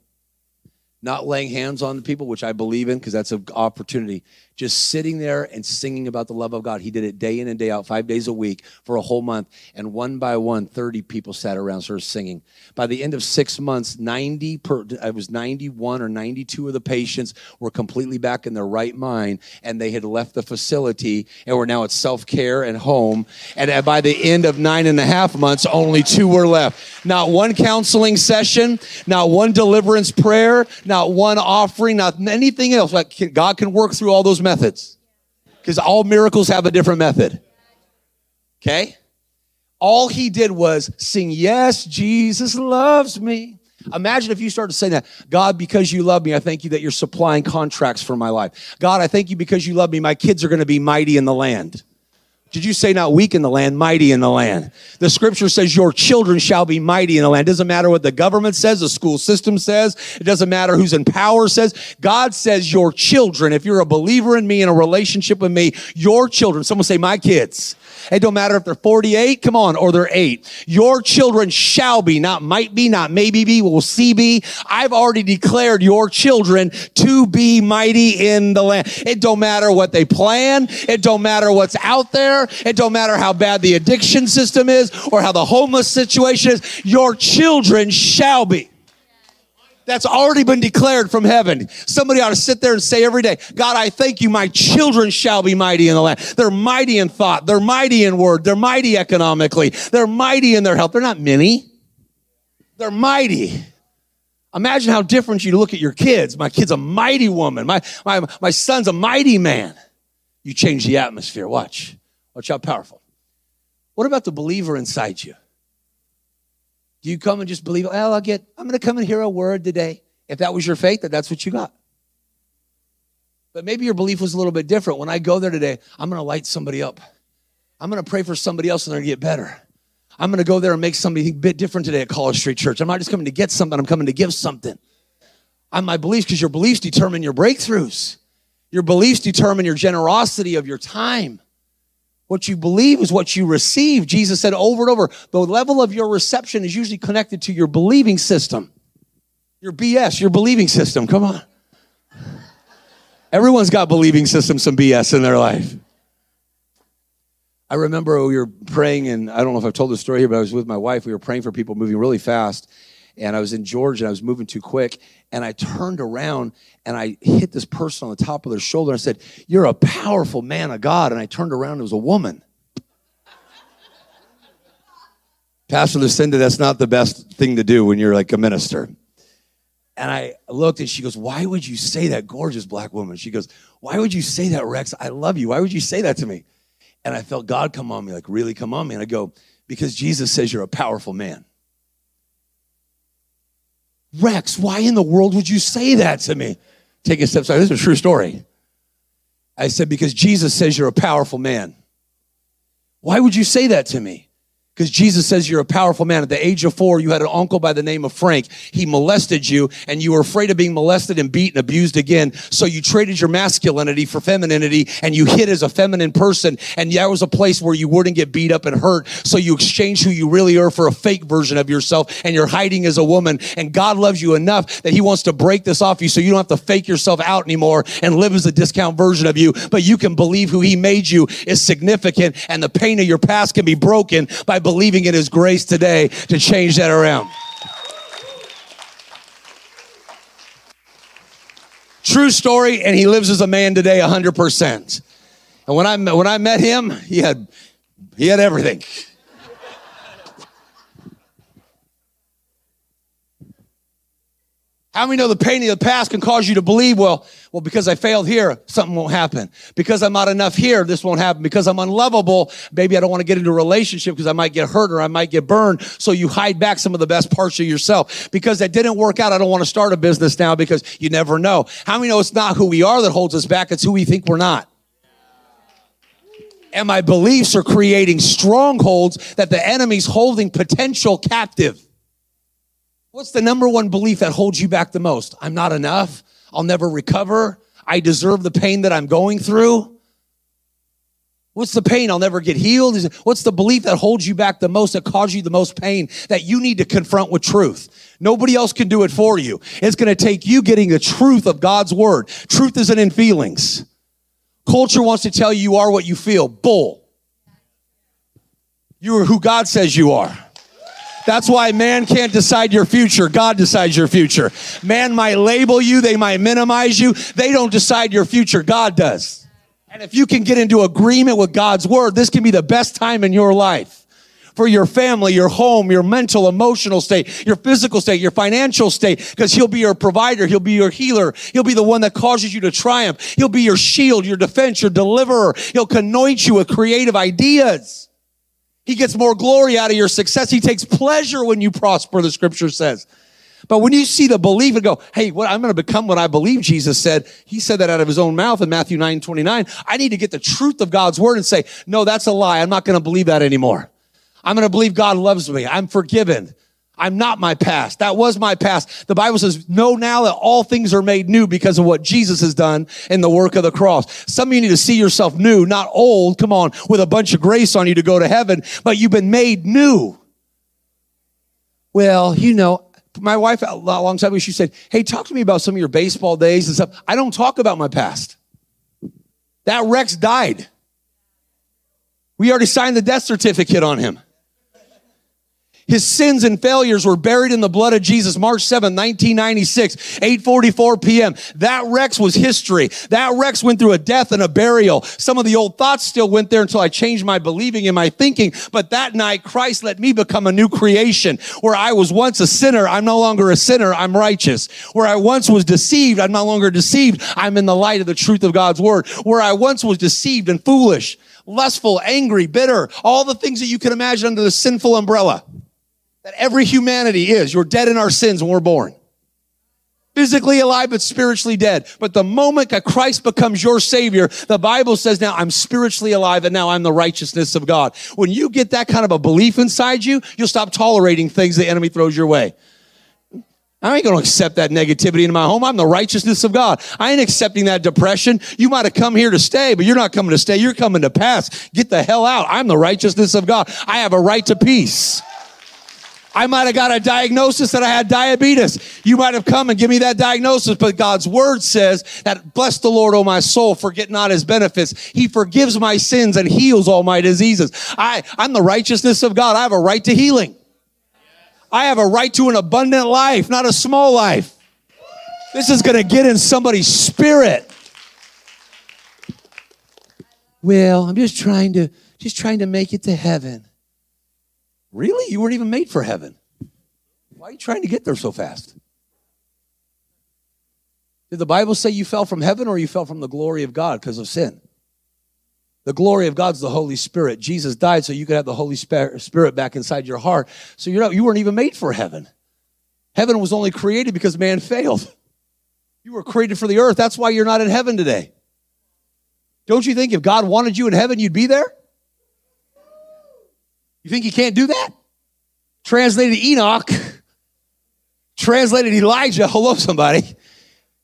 Not laying hands on the people, which I believe in because that's an opportunity just sitting there and singing about the love of God. He did it day in and day out, five days a week for a whole month. And one by one, 30 people sat around, started singing. By the end of six months, 90 per, I was 91 or 92 of the patients were completely back in their right mind and they had left the facility and were now at self care and home. And by the end of nine and a half months, only two were left. Not one counseling session, not one deliverance prayer, not one offering, not anything else. God can work through all those methods because all miracles have a different method. Okay? All he did was sing, Yes, Jesus loves me. Imagine if you started saying that, God, because you love me, I thank you that you're supplying contracts for my life. God, I thank you because you love me, my kids are going to be mighty in the land. Did you say not weak in the land, mighty in the land? The scripture says your children shall be mighty in the land. It doesn't matter what the government says, the school system says. It doesn't matter who's in power says. God says your children, if you're a believer in me in a relationship with me, your children, someone say my kids. It don't matter if they're 48, come on, or they're eight. Your children shall be, not might be, not maybe be, will see be. I've already declared your children to be mighty in the land. It don't matter what they plan. It don't matter what's out there. It don't matter how bad the addiction system is or how the homeless situation is. Your children shall be. That's already been declared from heaven. Somebody ought to sit there and say every day, God, I thank you. My children shall be mighty in the land. They're mighty in thought. They're mighty in word. They're mighty economically. They're mighty in their health. They're not many. They're mighty. Imagine how different you look at your kids. My kid's a mighty woman. My, my, my son's a mighty man. You change the atmosphere. Watch. Watch how powerful. What about the believer inside you? Do you come and just believe, well, I'll get, I'm going to come and hear a word today. If that was your faith, that that's what you got. But maybe your belief was a little bit different. When I go there today, I'm going to light somebody up. I'm going to pray for somebody else and they're going to get better. I'm going to go there and make somebody a bit different today at College Street Church. I'm not just coming to get something, I'm coming to give something. I'm my beliefs because your beliefs determine your breakthroughs. Your beliefs determine your generosity of your time. What you believe is what you receive. Jesus said over and over, the level of your reception is usually connected to your believing system. Your BS, your believing system. Come on. Everyone's got believing systems, some BS in their life. I remember we were praying, and I don't know if I've told this story here, but I was with my wife. We were praying for people moving really fast and I was in Georgia and I was moving too quick. And I turned around and I hit this person on the top of their shoulder and I said, You're a powerful man of God. And I turned around and it was a woman. Pastor Lucinda, that's not the best thing to do when you're like a minister. And I looked and she goes, Why would you say that, gorgeous black woman? She goes, Why would you say that, Rex? I love you. Why would you say that to me? And I felt God come on me, like, really come on me. And I go, Because Jesus says you're a powerful man. Rex, why in the world would you say that to me? Take a step aside. This is a true story. I said, because Jesus says you're a powerful man. Why would you say that to me? Because Jesus says you're a powerful man. At the age of four, you had an uncle by the name of Frank. He molested you and you were afraid of being molested and beaten, abused again. So you traded your masculinity for femininity and you hid as a feminine person. And that was a place where you wouldn't get beat up and hurt. So you exchanged who you really are for a fake version of yourself and you're hiding as a woman. And God loves you enough that he wants to break this off you so you don't have to fake yourself out anymore and live as a discount version of you. But you can believe who he made you is significant and the pain of your past can be broken by believing in His grace today to change that around. True story, and he lives as a man today 100%. And when I, when I met him, he had, he had everything. How many know the pain of the past can cause you to believe, well, well, because I failed here, something won't happen. Because I'm not enough here, this won't happen. Because I'm unlovable, maybe I don't want to get into a relationship because I might get hurt or I might get burned. So you hide back some of the best parts of yourself. Because that didn't work out, I don't want to start a business now because you never know. How many know it's not who we are that holds us back, it's who we think we're not? And my beliefs are creating strongholds that the enemy's holding potential captive. What's the number one belief that holds you back the most? I'm not enough. I'll never recover. I deserve the pain that I'm going through. What's the pain? I'll never get healed. What's the belief that holds you back the most, that causes you the most pain, that you need to confront with truth? Nobody else can do it for you. It's going to take you getting the truth of God's word. Truth isn't in feelings. Culture wants to tell you you are what you feel. Bull. You are who God says you are. That's why man can't decide your future. God decides your future. Man might label you. They might minimize you. They don't decide your future. God does. And if you can get into agreement with God's word, this can be the best time in your life for your family, your home, your mental, emotional state, your physical state, your financial state, because he'll be your provider. He'll be your healer. He'll be the one that causes you to triumph. He'll be your shield, your defense, your deliverer. He'll anoint you with creative ideas. He gets more glory out of your success. He takes pleasure when you prosper, the scripture says. But when you see the belief and go, hey, what, I'm going to become what I believe Jesus said, he said that out of his own mouth in Matthew 9, 29. I need to get the truth of God's word and say, no, that's a lie. I'm not going to believe that anymore. I'm going to believe God loves me. I'm forgiven. I'm not my past. That was my past. The Bible says, know now that all things are made new because of what Jesus has done in the work of the cross. Some of you need to see yourself new, not old. Come on, with a bunch of grace on you to go to heaven, but you've been made new. Well, you know, my wife a long time ago, she said, Hey, talk to me about some of your baseball days and stuff. I don't talk about my past. That Rex died. We already signed the death certificate on him. His sins and failures were buried in the blood of Jesus. March 7, 1996, 8:44 p.m. That Rex was history. That Rex went through a death and a burial. Some of the old thoughts still went there until I changed my believing and my thinking. But that night, Christ let me become a new creation. Where I was once a sinner, I'm no longer a sinner. I'm righteous. Where I once was deceived, I'm no longer deceived. I'm in the light of the truth of God's word. Where I once was deceived and foolish, lustful, angry, bitter, all the things that you can imagine under the sinful umbrella that every humanity is. You're dead in our sins when we're born. Physically alive, but spiritually dead. But the moment that Christ becomes your savior, the Bible says now I'm spiritually alive and now I'm the righteousness of God. When you get that kind of a belief inside you, you'll stop tolerating things the enemy throws your way. I ain't going to accept that negativity in my home. I'm the righteousness of God. I ain't accepting that depression. You might have come here to stay, but you're not coming to stay. You're coming to pass. Get the hell out. I'm the righteousness of God. I have a right to peace. I might have got a diagnosis that I had diabetes. You might have come and give me that diagnosis, but God's word says that bless the Lord, O my soul, forget not his benefits. He forgives my sins and heals all my diseases. I, I'm the righteousness of God. I have a right to healing. I have a right to an abundant life, not a small life. This is going to get in somebody's spirit. Well, I'm just trying to just trying to make it to heaven. Really? You weren't even made for heaven. Why are you trying to get there so fast? Did the Bible say you fell from heaven or you fell from the glory of God because of sin? The glory of God's the Holy Spirit. Jesus died so you could have the Holy Spirit back inside your heart. So you're not, you weren't even made for heaven. Heaven was only created because man failed. You were created for the earth. That's why you're not in heaven today. Don't you think if God wanted you in heaven, you'd be there? You think he can't do that? Translated Enoch, translated Elijah. Hello, somebody.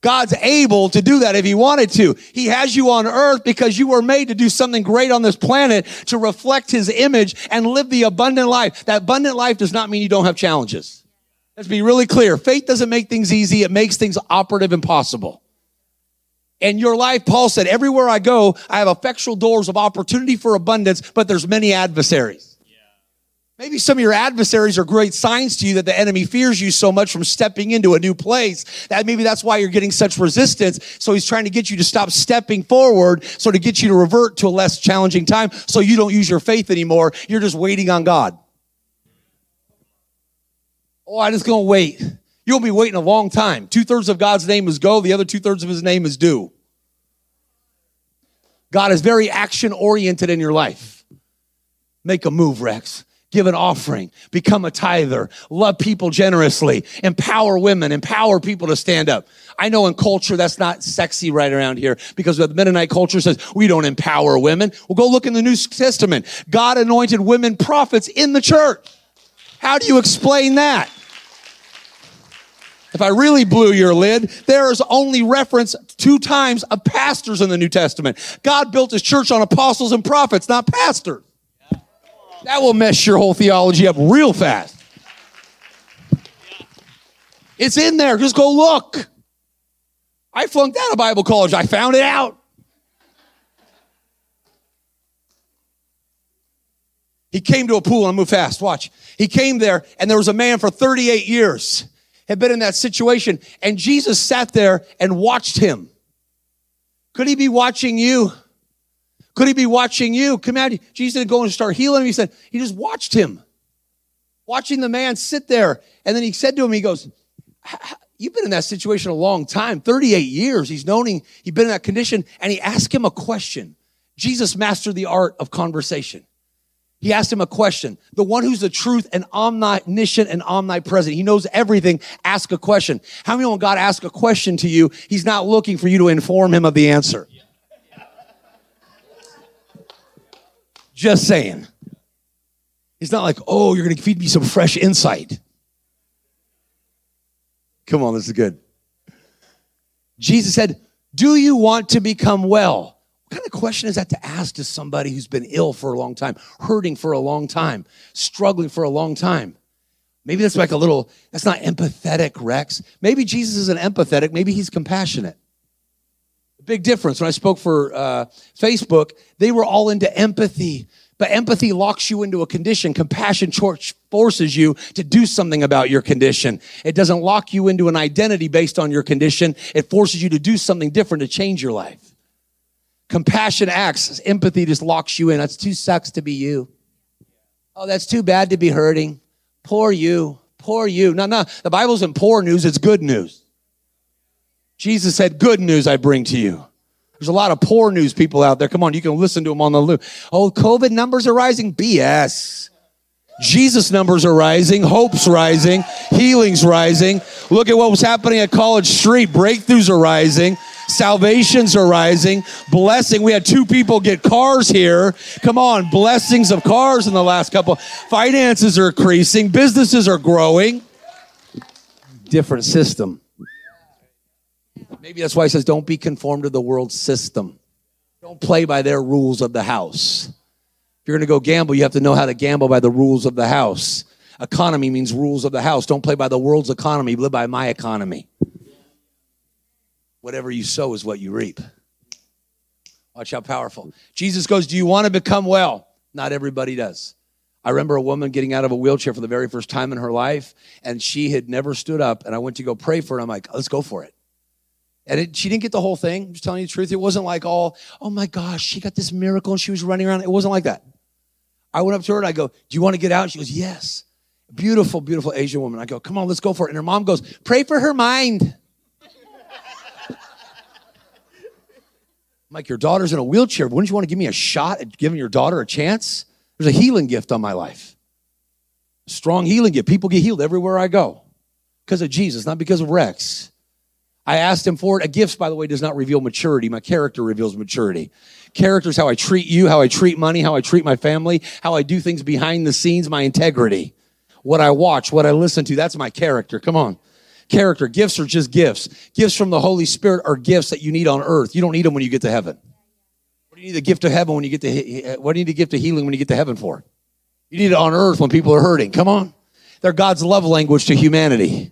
God's able to do that if he wanted to. He has you on earth because you were made to do something great on this planet to reflect his image and live the abundant life. That abundant life does not mean you don't have challenges. Let's be really clear. Faith doesn't make things easy. It makes things operative and possible. In your life, Paul said, everywhere I go, I have effectual doors of opportunity for abundance, but there's many adversaries. Maybe some of your adversaries are great signs to you that the enemy fears you so much from stepping into a new place that maybe that's why you're getting such resistance. So he's trying to get you to stop stepping forward, so to get you to revert to a less challenging time so you don't use your faith anymore. You're just waiting on God. Oh, I'm just gonna wait. You'll be waiting a long time. Two thirds of God's name is go, the other two thirds of his name is do. God is very action oriented in your life. Make a move, Rex give an offering, become a tither, love people generously, empower women, empower people to stand up. I know in culture that's not sexy right around here because the Mennonite culture says we don't empower women. Well, go look in the New Testament. God anointed women prophets in the church. How do you explain that? If I really blew your lid, there is only reference two times of pastors in the New Testament. God built his church on apostles and prophets, not pastors. That will mess your whole theology up real fast. It's in there. Just go look. I flunked out of Bible college. I found it out. He came to a pool, and I move fast. Watch. He came there, and there was a man for 38 years, had been in that situation, and Jesus sat there and watched him. Could he be watching you? Could he be watching you? Come out. Jesus didn't go and start healing him. He said, he just watched him. Watching the man sit there. And then he said to him, he goes, You've been in that situation a long time, 38 years. He's known he, he'd been in that condition. And he asked him a question. Jesus mastered the art of conversation. He asked him a question. The one who's the truth and omniscient and omnipresent. He knows everything. Ask a question. How many when God asks a question to you, he's not looking for you to inform him of the answer? Just saying. It's not like, oh, you're going to feed me some fresh insight. Come on, this is good. Jesus said, Do you want to become well? What kind of question is that to ask to somebody who's been ill for a long time, hurting for a long time, struggling for a long time? Maybe that's like a little, that's not empathetic, Rex. Maybe Jesus isn't empathetic, maybe he's compassionate. Big difference. When I spoke for uh, Facebook, they were all into empathy. But empathy locks you into a condition. Compassion forces you to do something about your condition. It doesn't lock you into an identity based on your condition. It forces you to do something different to change your life. Compassion acts. Empathy just locks you in. That's too sucks to be you. Oh, that's too bad to be hurting. Poor you. Poor you. No, no. The Bible isn't poor news. It's good news. Jesus said, good news I bring to you. There's a lot of poor news people out there. Come on, you can listen to them on the loop. Oh, COVID numbers are rising? BS. Jesus numbers are rising, hope's rising, healing's rising. Look at what was happening at College Street. Breakthroughs are rising, salvations are rising, blessing. We had two people get cars here. Come on, blessings of cars in the last couple. Finances are increasing, businesses are growing. Different system. Maybe that's why he says, don't be conformed to the world system. Don't play by their rules of the house. If you're going to go gamble, you have to know how to gamble by the rules of the house. Economy means rules of the house. Don't play by the world's economy, live by my economy. Whatever you sow is what you reap. Watch how powerful. Jesus goes, Do you want to become well? Not everybody does. I remember a woman getting out of a wheelchair for the very first time in her life, and she had never stood up. And I went to go pray for her. I'm like, Let's go for it. And it, she didn't get the whole thing. I'm just telling you the truth. It wasn't like all, oh my gosh, she got this miracle and she was running around. It wasn't like that. I went up to her and I go, do you want to get out? She goes, yes. Beautiful, beautiful Asian woman. I go, come on, let's go for it. And her mom goes, pray for her mind. I'm like, your daughter's in a wheelchair. Wouldn't you want to give me a shot at giving your daughter a chance? There's a healing gift on my life. Strong healing gift. People get healed everywhere I go because of Jesus, not because of Rex. I asked him for it. A gift, by the way, does not reveal maturity. My character reveals maturity. Character is how I treat you, how I treat money, how I treat my family, how I do things behind the scenes, my integrity. What I watch, what I listen to, that's my character. Come on. Character. Gifts are just gifts. Gifts from the Holy Spirit are gifts that you need on earth. You don't need them when you get to heaven. What do you need the gift of heaven when you get to, what do you need the gift of healing when you get to heaven for? You need it on earth when people are hurting. Come on. They're God's love language to humanity.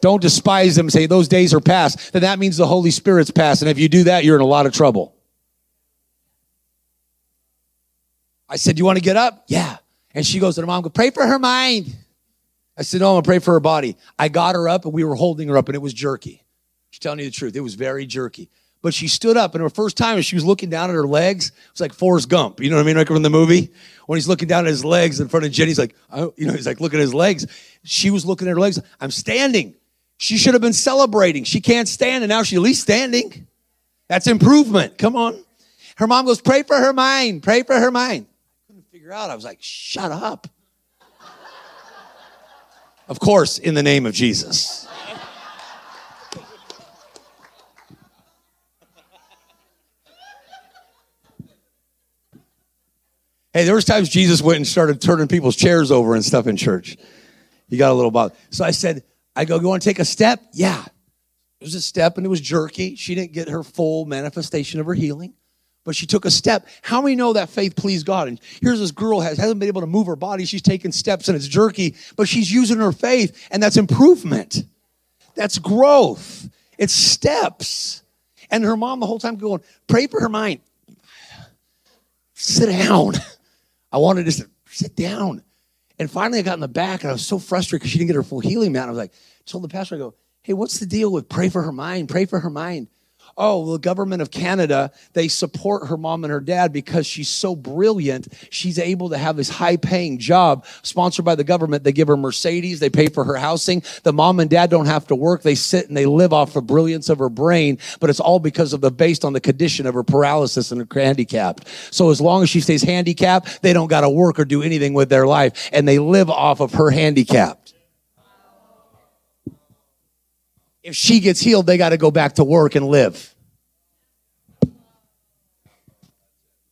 Don't despise them. Say those days are past. Then that means the Holy Spirit's past. And if you do that, you're in a lot of trouble. I said, Do You want to get up? Yeah. And she goes to her mom, go, pray for her mind. I said, No, I'm gonna pray for her body. I got her up and we were holding her up and it was jerky. She's telling you the truth. It was very jerky. But she stood up and her first time and she was looking down at her legs, it was like Forrest Gump. You know what I mean? Like from the movie? When he's looking down at his legs in front of Jenny, he's like, oh, you know, he's like looking at his legs. She was looking at her legs. I'm standing. She should have been celebrating. She can't stand, and now she's at least standing. That's improvement. Come on. Her mom goes, Pray for her mind. Pray for her mind. I couldn't figure out. I was like, Shut up. of course, in the name of Jesus. Hey, there was times Jesus went and started turning people's chairs over and stuff in church. He got a little bothered. So I said, I go, you want to take a step? Yeah. It was a step and it was jerky. She didn't get her full manifestation of her healing, but she took a step. How many know that faith pleased God? And here's this girl has hasn't been able to move her body. She's taking steps and it's jerky, but she's using her faith, and that's improvement. That's growth. It's steps. And her mom the whole time going, pray for her mind. Sit down. I wanted to sit down. And finally, I got in the back and I was so frustrated because she didn't get her full healing mat. I was like, told the pastor, I go, hey, what's the deal with pray for her mind? Pray for her mind oh, the government of Canada, they support her mom and her dad because she's so brilliant. She's able to have this high paying job sponsored by the government. They give her Mercedes, they pay for her housing. The mom and dad don't have to work. They sit and they live off the brilliance of her brain, but it's all because of the based on the condition of her paralysis and her handicapped. So as long as she stays handicapped, they don't got to work or do anything with their life and they live off of her handicap. If she gets healed, they got to go back to work and live.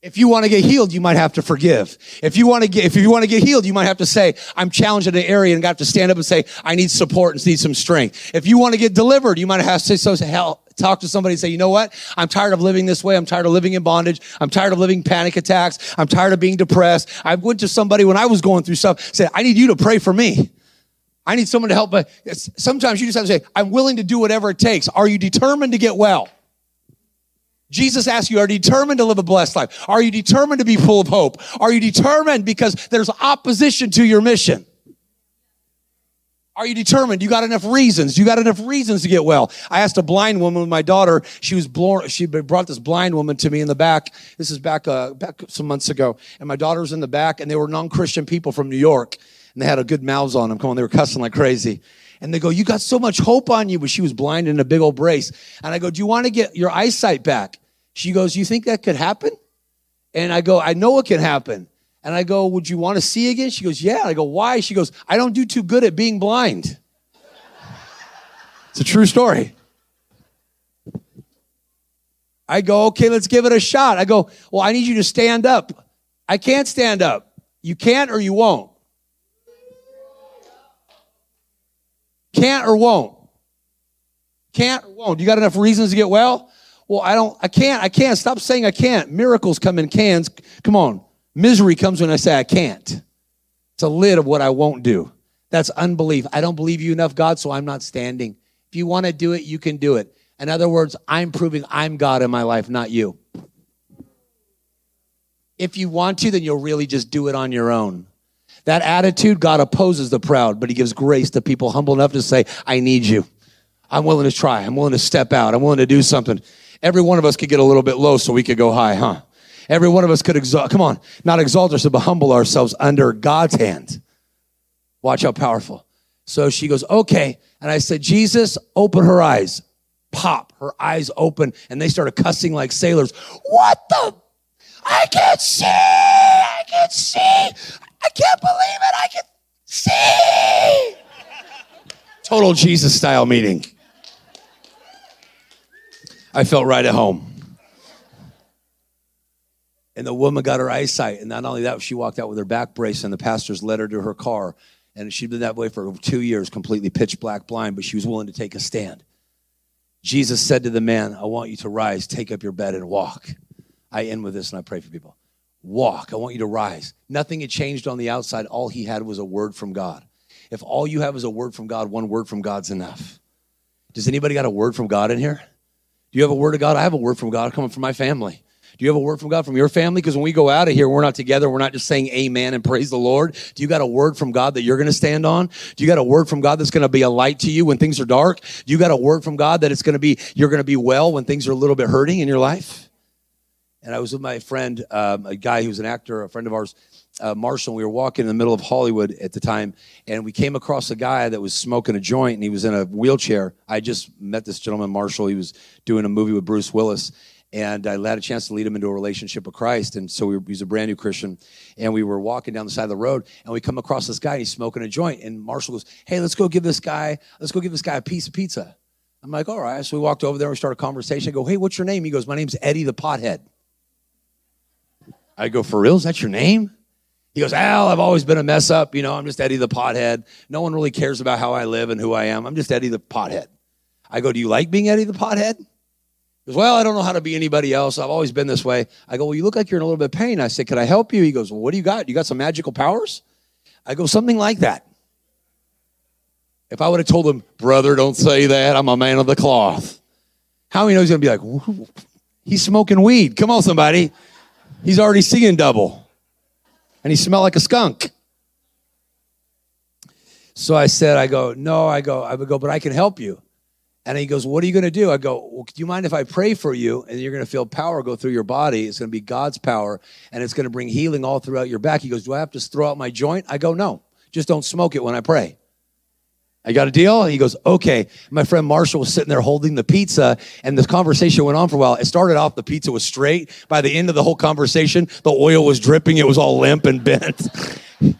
If you want to get healed, you might have to forgive. If you want to get, if you want to get healed, you might have to say, I'm challenged in an area and got to stand up and say, I need support and need some strength. If you want to get delivered, you might have to say, so hell, talk to somebody and say, you know what? I'm tired of living this way. I'm tired of living in bondage. I'm tired of living panic attacks. I'm tired of being depressed. I went to somebody when I was going through stuff, said, I need you to pray for me. I need someone to help. But sometimes you just have to say, I'm willing to do whatever it takes. Are you determined to get well? Jesus asks you, are you determined to live a blessed life? Are you determined to be full of hope? Are you determined because there's opposition to your mission? Are you determined? You got enough reasons. You got enough reasons to get well. I asked a blind woman with my daughter. She was born. She brought this blind woman to me in the back. This is back uh, back some months ago, and my daughter was in the back, and they were non-Christian people from New York and they had a good mouths on them. Come on, they were cussing like crazy. And they go, You got so much hope on you. But she was blind in a big old brace. And I go, Do you want to get your eyesight back? She goes, You think that could happen? And I go, I know it can happen. And I go, Would you want to see again? She goes, Yeah. I go, Why? She goes, I don't do too good at being blind. It's a true story. I go, Okay, let's give it a shot. I go, Well, I need you to stand up. I can't stand up. You can't or you won't. Can't or won't? Can't or won't? You got enough reasons to get well? Well, I don't, I can't, I can't. Stop saying I can't. Miracles come in cans. Come on. Misery comes when I say I can't. It's a lid of what I won't do. That's unbelief. I don't believe you enough, God, so I'm not standing. If you want to do it, you can do it. In other words, I'm proving I'm God in my life, not you. If you want to, then you'll really just do it on your own. That attitude, God opposes the proud, but He gives grace to people humble enough to say, I need you. I'm willing to try. I'm willing to step out. I'm willing to do something. Every one of us could get a little bit low so we could go high, huh? Every one of us could exalt, come on, not exalt ourselves, but humble ourselves under God's hand. Watch how powerful. So she goes, okay. And I said, Jesus, open her eyes. Pop, her eyes open, and they started cussing like sailors. What the? I can't see. I can't see. I can't believe it. I can see. Total Jesus style meeting. I felt right at home. And the woman got her eyesight. And not only that, she walked out with her back brace, and the pastors led her to her car. And she'd been that way for two years, completely pitch black blind, but she was willing to take a stand. Jesus said to the man, I want you to rise, take up your bed, and walk. I end with this and I pray for people. Walk. I want you to rise. Nothing had changed on the outside. All he had was a word from God. If all you have is a word from God, one word from God's enough. Does anybody got a word from God in here? Do you have a word of God? I have a word from God coming from my family. Do you have a word from God from your family? Because when we go out of here, we're not together. We're not just saying amen and praise the Lord. Do you got a word from God that you're going to stand on? Do you got a word from God that's going to be a light to you when things are dark? Do you got a word from God that it's going to be, you're going to be well when things are a little bit hurting in your life? And I was with my friend, um, a guy who's an actor, a friend of ours, uh, Marshall. We were walking in the middle of Hollywood at the time, and we came across a guy that was smoking a joint, and he was in a wheelchair. I just met this gentleman, Marshall. He was doing a movie with Bruce Willis, and I had a chance to lead him into a relationship with Christ. And so we were, he's a brand new Christian, and we were walking down the side of the road, and we come across this guy, and he's smoking a joint. And Marshall goes, "Hey, let's go give this guy, let's go give this guy a piece of pizza." I'm like, "All right." So we walked over there, and we started a conversation. I go, "Hey, what's your name?" He goes, "My name's Eddie the Pothead." I go, "For real? Is that your name?" He goes, Al, I've always been a mess up. You know, I'm just Eddie the pothead. No one really cares about how I live and who I am. I'm just Eddie the pothead. I go, Do you like being Eddie the pothead? He goes, Well, I don't know how to be anybody else. I've always been this way. I go, Well, you look like you're in a little bit of pain. I said, Can I help you? He goes, Well, what do you got? You got some magical powers? I go, Something like that. If I would have told him, Brother, don't say that. I'm a man of the cloth. How many knows he's going to be like, He's smoking weed. Come on, somebody. He's already seeing double and he smelled like a skunk. So I said, I go, no, I go, I would go, but I can help you. And he goes, What are you going to do? I go, Well, do you mind if I pray for you? And you're going to feel power go through your body. It's going to be God's power, and it's going to bring healing all throughout your back. He goes, Do I have to throw out my joint? I go, No, just don't smoke it when I pray. I got a deal? And he goes, okay. My friend Marshall was sitting there holding the pizza, and this conversation went on for a while. It started off, the pizza was straight. By the end of the whole conversation, the oil was dripping. It was all limp and bent.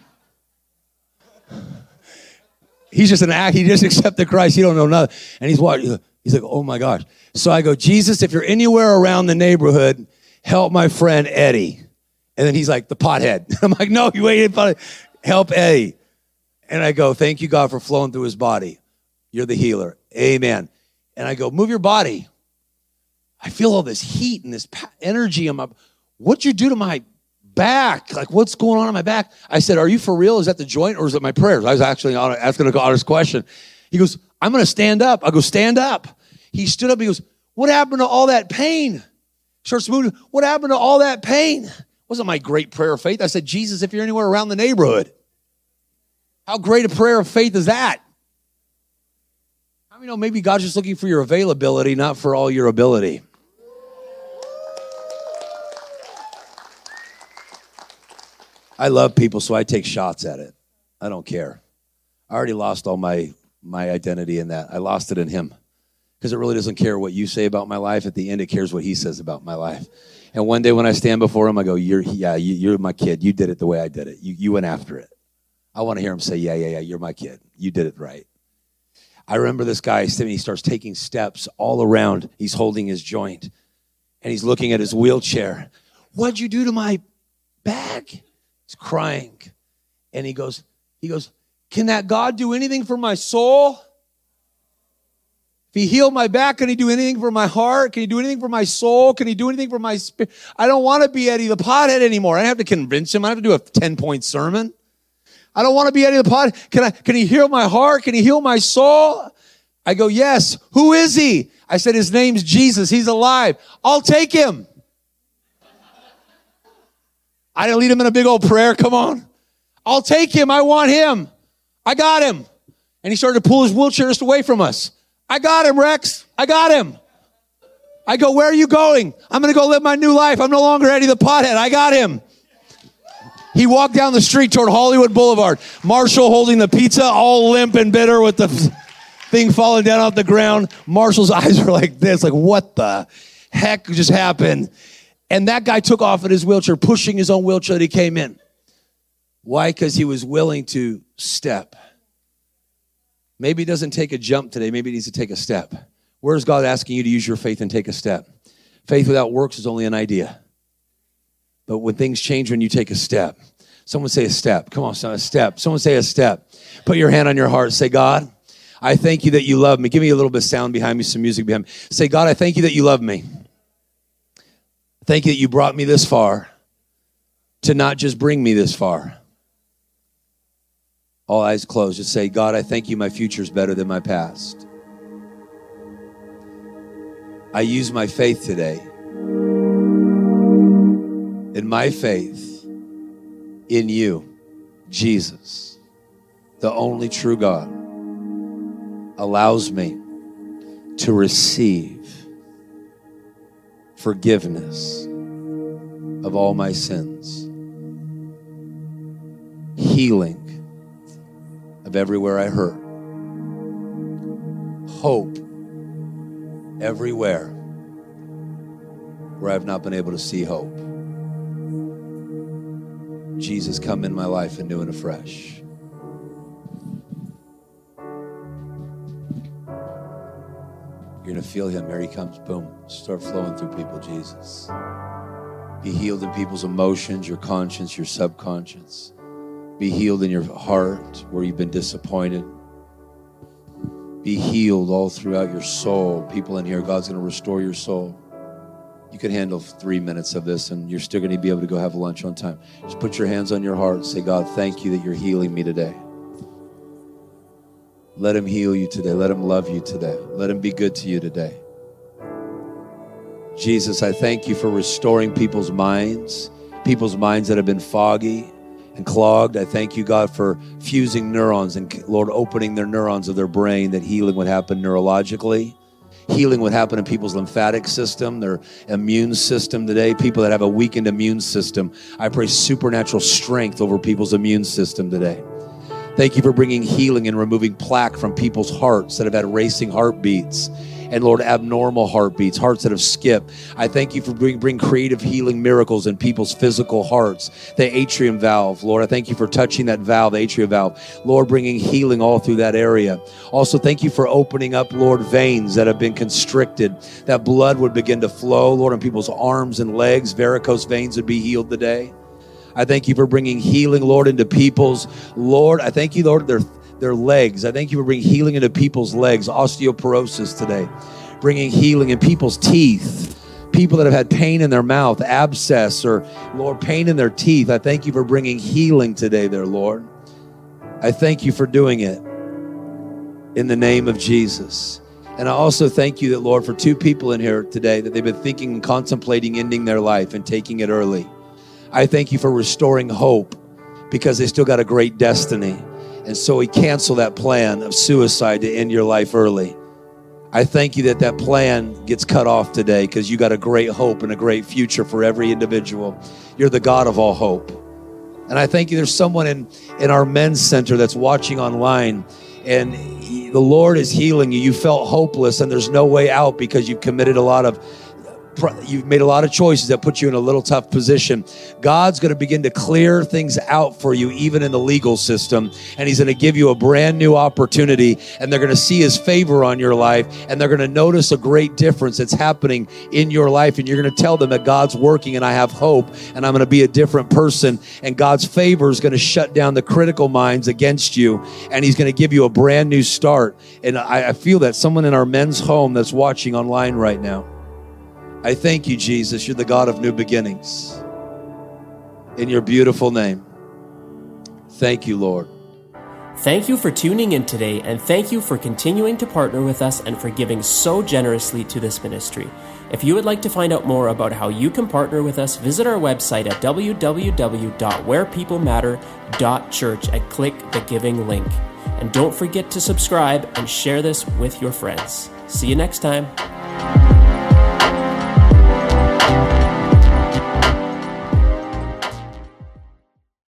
he's just an act. He just accepted Christ. He don't know nothing. And he's what? He's like, oh my gosh. So I go, Jesus, if you're anywhere around the neighborhood, help my friend Eddie. And then he's like, the pothead. I'm like, no, you ain't help Eddie. And I go, Thank you, God, for flowing through his body. You're the healer. Amen. And I go, Move your body. I feel all this heat and this energy in my. What'd you do to my back? Like, what's going on in my back? I said, Are you for real? Is that the joint or is it my prayers? I was actually asking a honest question. He goes, I'm going to stand up. I go, Stand up. He stood up. He goes, What happened to all that pain? Starts moving. What happened to all that pain? Wasn't my great prayer of faith. I said, Jesus, if you're anywhere around the neighborhood, how great a prayer of faith is that? How many know maybe God's just looking for your availability, not for all your ability? I love people, so I take shots at it. I don't care. I already lost all my my identity in that. I lost it in Him because it really doesn't care what you say about my life. At the end, it cares what He says about my life. And one day when I stand before Him, I go, "You're yeah, you, are my kid. You did it the way I did it. You you went after it." I want to hear him say, Yeah, yeah, yeah, you're my kid. You did it right. I remember this guy, he starts taking steps all around. He's holding his joint and he's looking at his wheelchair. What'd you do to my back? He's crying. And he goes, he goes, Can that God do anything for my soul? If he healed my back, can he do anything for my heart? Can he do anything for my soul? Can he do anything for my spirit? I don't want to be Eddie the pothead anymore. I have to convince him. I have to do a 10 point sermon. I don't want to be out of the pot. Can I, can he heal my heart? Can he heal my soul? I go, yes. Who is he? I said, his name's Jesus. He's alive. I'll take him. I didn't lead him in a big old prayer. Come on. I'll take him. I want him. I got him. And he started to pull his wheelchair just away from us. I got him, Rex. I got him. I go, where are you going? I'm going to go live my new life. I'm no longer Eddie the pothead. I got him. He walked down the street toward Hollywood Boulevard. Marshall holding the pizza, all limp and bitter with the thing falling down off the ground. Marshall's eyes were like this, like, what the heck just happened? And that guy took off in his wheelchair, pushing his own wheelchair that he came in. Why? Because he was willing to step. Maybe he doesn't take a jump today, maybe he needs to take a step. Where's God asking you to use your faith and take a step? Faith without works is only an idea. But when things change when you take a step, someone say a step. Come on, son, a step. Someone say a step. Put your hand on your heart. Say, God, I thank you that you love me. Give me a little bit of sound behind me, some music behind me. Say, God, I thank you that you love me. Thank you that you brought me this far to not just bring me this far. All eyes closed. Just say, God, I thank you my future is better than my past. I use my faith today. In my faith in you, Jesus, the only true God, allows me to receive forgiveness of all my sins, healing of everywhere I hurt, hope everywhere where I've not been able to see hope. Jesus, come in my life anew and afresh. You're going to feel him. Here he comes. Boom. Start flowing through people, Jesus. Be healed in people's emotions, your conscience, your subconscious. Be healed in your heart where you've been disappointed. Be healed all throughout your soul. People in here, God's going to restore your soul. You can handle three minutes of this and you're still going to be able to go have lunch on time. Just put your hands on your heart. Say, God, thank you that you're healing me today. Let him heal you today. Let him love you today. Let him be good to you today. Jesus, I thank you for restoring people's minds, people's minds that have been foggy and clogged. I thank you, God, for fusing neurons and, Lord, opening their neurons of their brain that healing would happen neurologically. Healing would happen in people's lymphatic system, their immune system today. People that have a weakened immune system, I pray supernatural strength over people's immune system today. Thank you for bringing healing and removing plaque from people's hearts that have had racing heartbeats and Lord, abnormal heartbeats, hearts that have skipped. I thank you for bringing bring creative healing miracles in people's physical hearts. The atrium valve, Lord, I thank you for touching that valve, the atrium valve. Lord, bringing healing all through that area. Also, thank you for opening up, Lord, veins that have been constricted, that blood would begin to flow, Lord, in people's arms and legs. Varicose veins would be healed today. I thank you for bringing healing, Lord, into people's. Lord, I thank you, Lord, their, their legs. I thank you for bringing healing into people's legs, osteoporosis today, bringing healing in people's teeth. People that have had pain in their mouth, abscess, or Lord, pain in their teeth. I thank you for bringing healing today, there, Lord. I thank you for doing it in the name of Jesus. And I also thank you that, Lord, for two people in here today that they've been thinking and contemplating ending their life and taking it early. I thank you for restoring hope because they still got a great destiny. And so we cancel that plan of suicide to end your life early. I thank you that that plan gets cut off today because you got a great hope and a great future for every individual. You're the God of all hope. And I thank you there's someone in, in our men's center that's watching online and he, the Lord is healing you. You felt hopeless and there's no way out because you've committed a lot of you've made a lot of choices that put you in a little tough position. God's going to begin to clear things out for you, even in the legal system, and He's going to give you a brand new opportunity. And they're going to see His favor on your life, and they're going to notice a great difference that's happening in your life. And you're going to tell them that God's working, and I have hope, and I'm going to be a different person. And God's favor is going to shut down the critical minds against you, and He's going to give you a brand new start. And I, I feel that someone in our men's home that's watching online right now I thank you, Jesus. You're the God of new beginnings. In your beautiful name. Thank you, Lord. Thank you for tuning in today, and thank you for continuing to partner with us and for giving so generously to this ministry. If you would like to find out more about how you can partner with us, visit our website at www.wherepeoplematter.church and click the giving link. And don't forget to subscribe and share this with your friends. See you next time thank you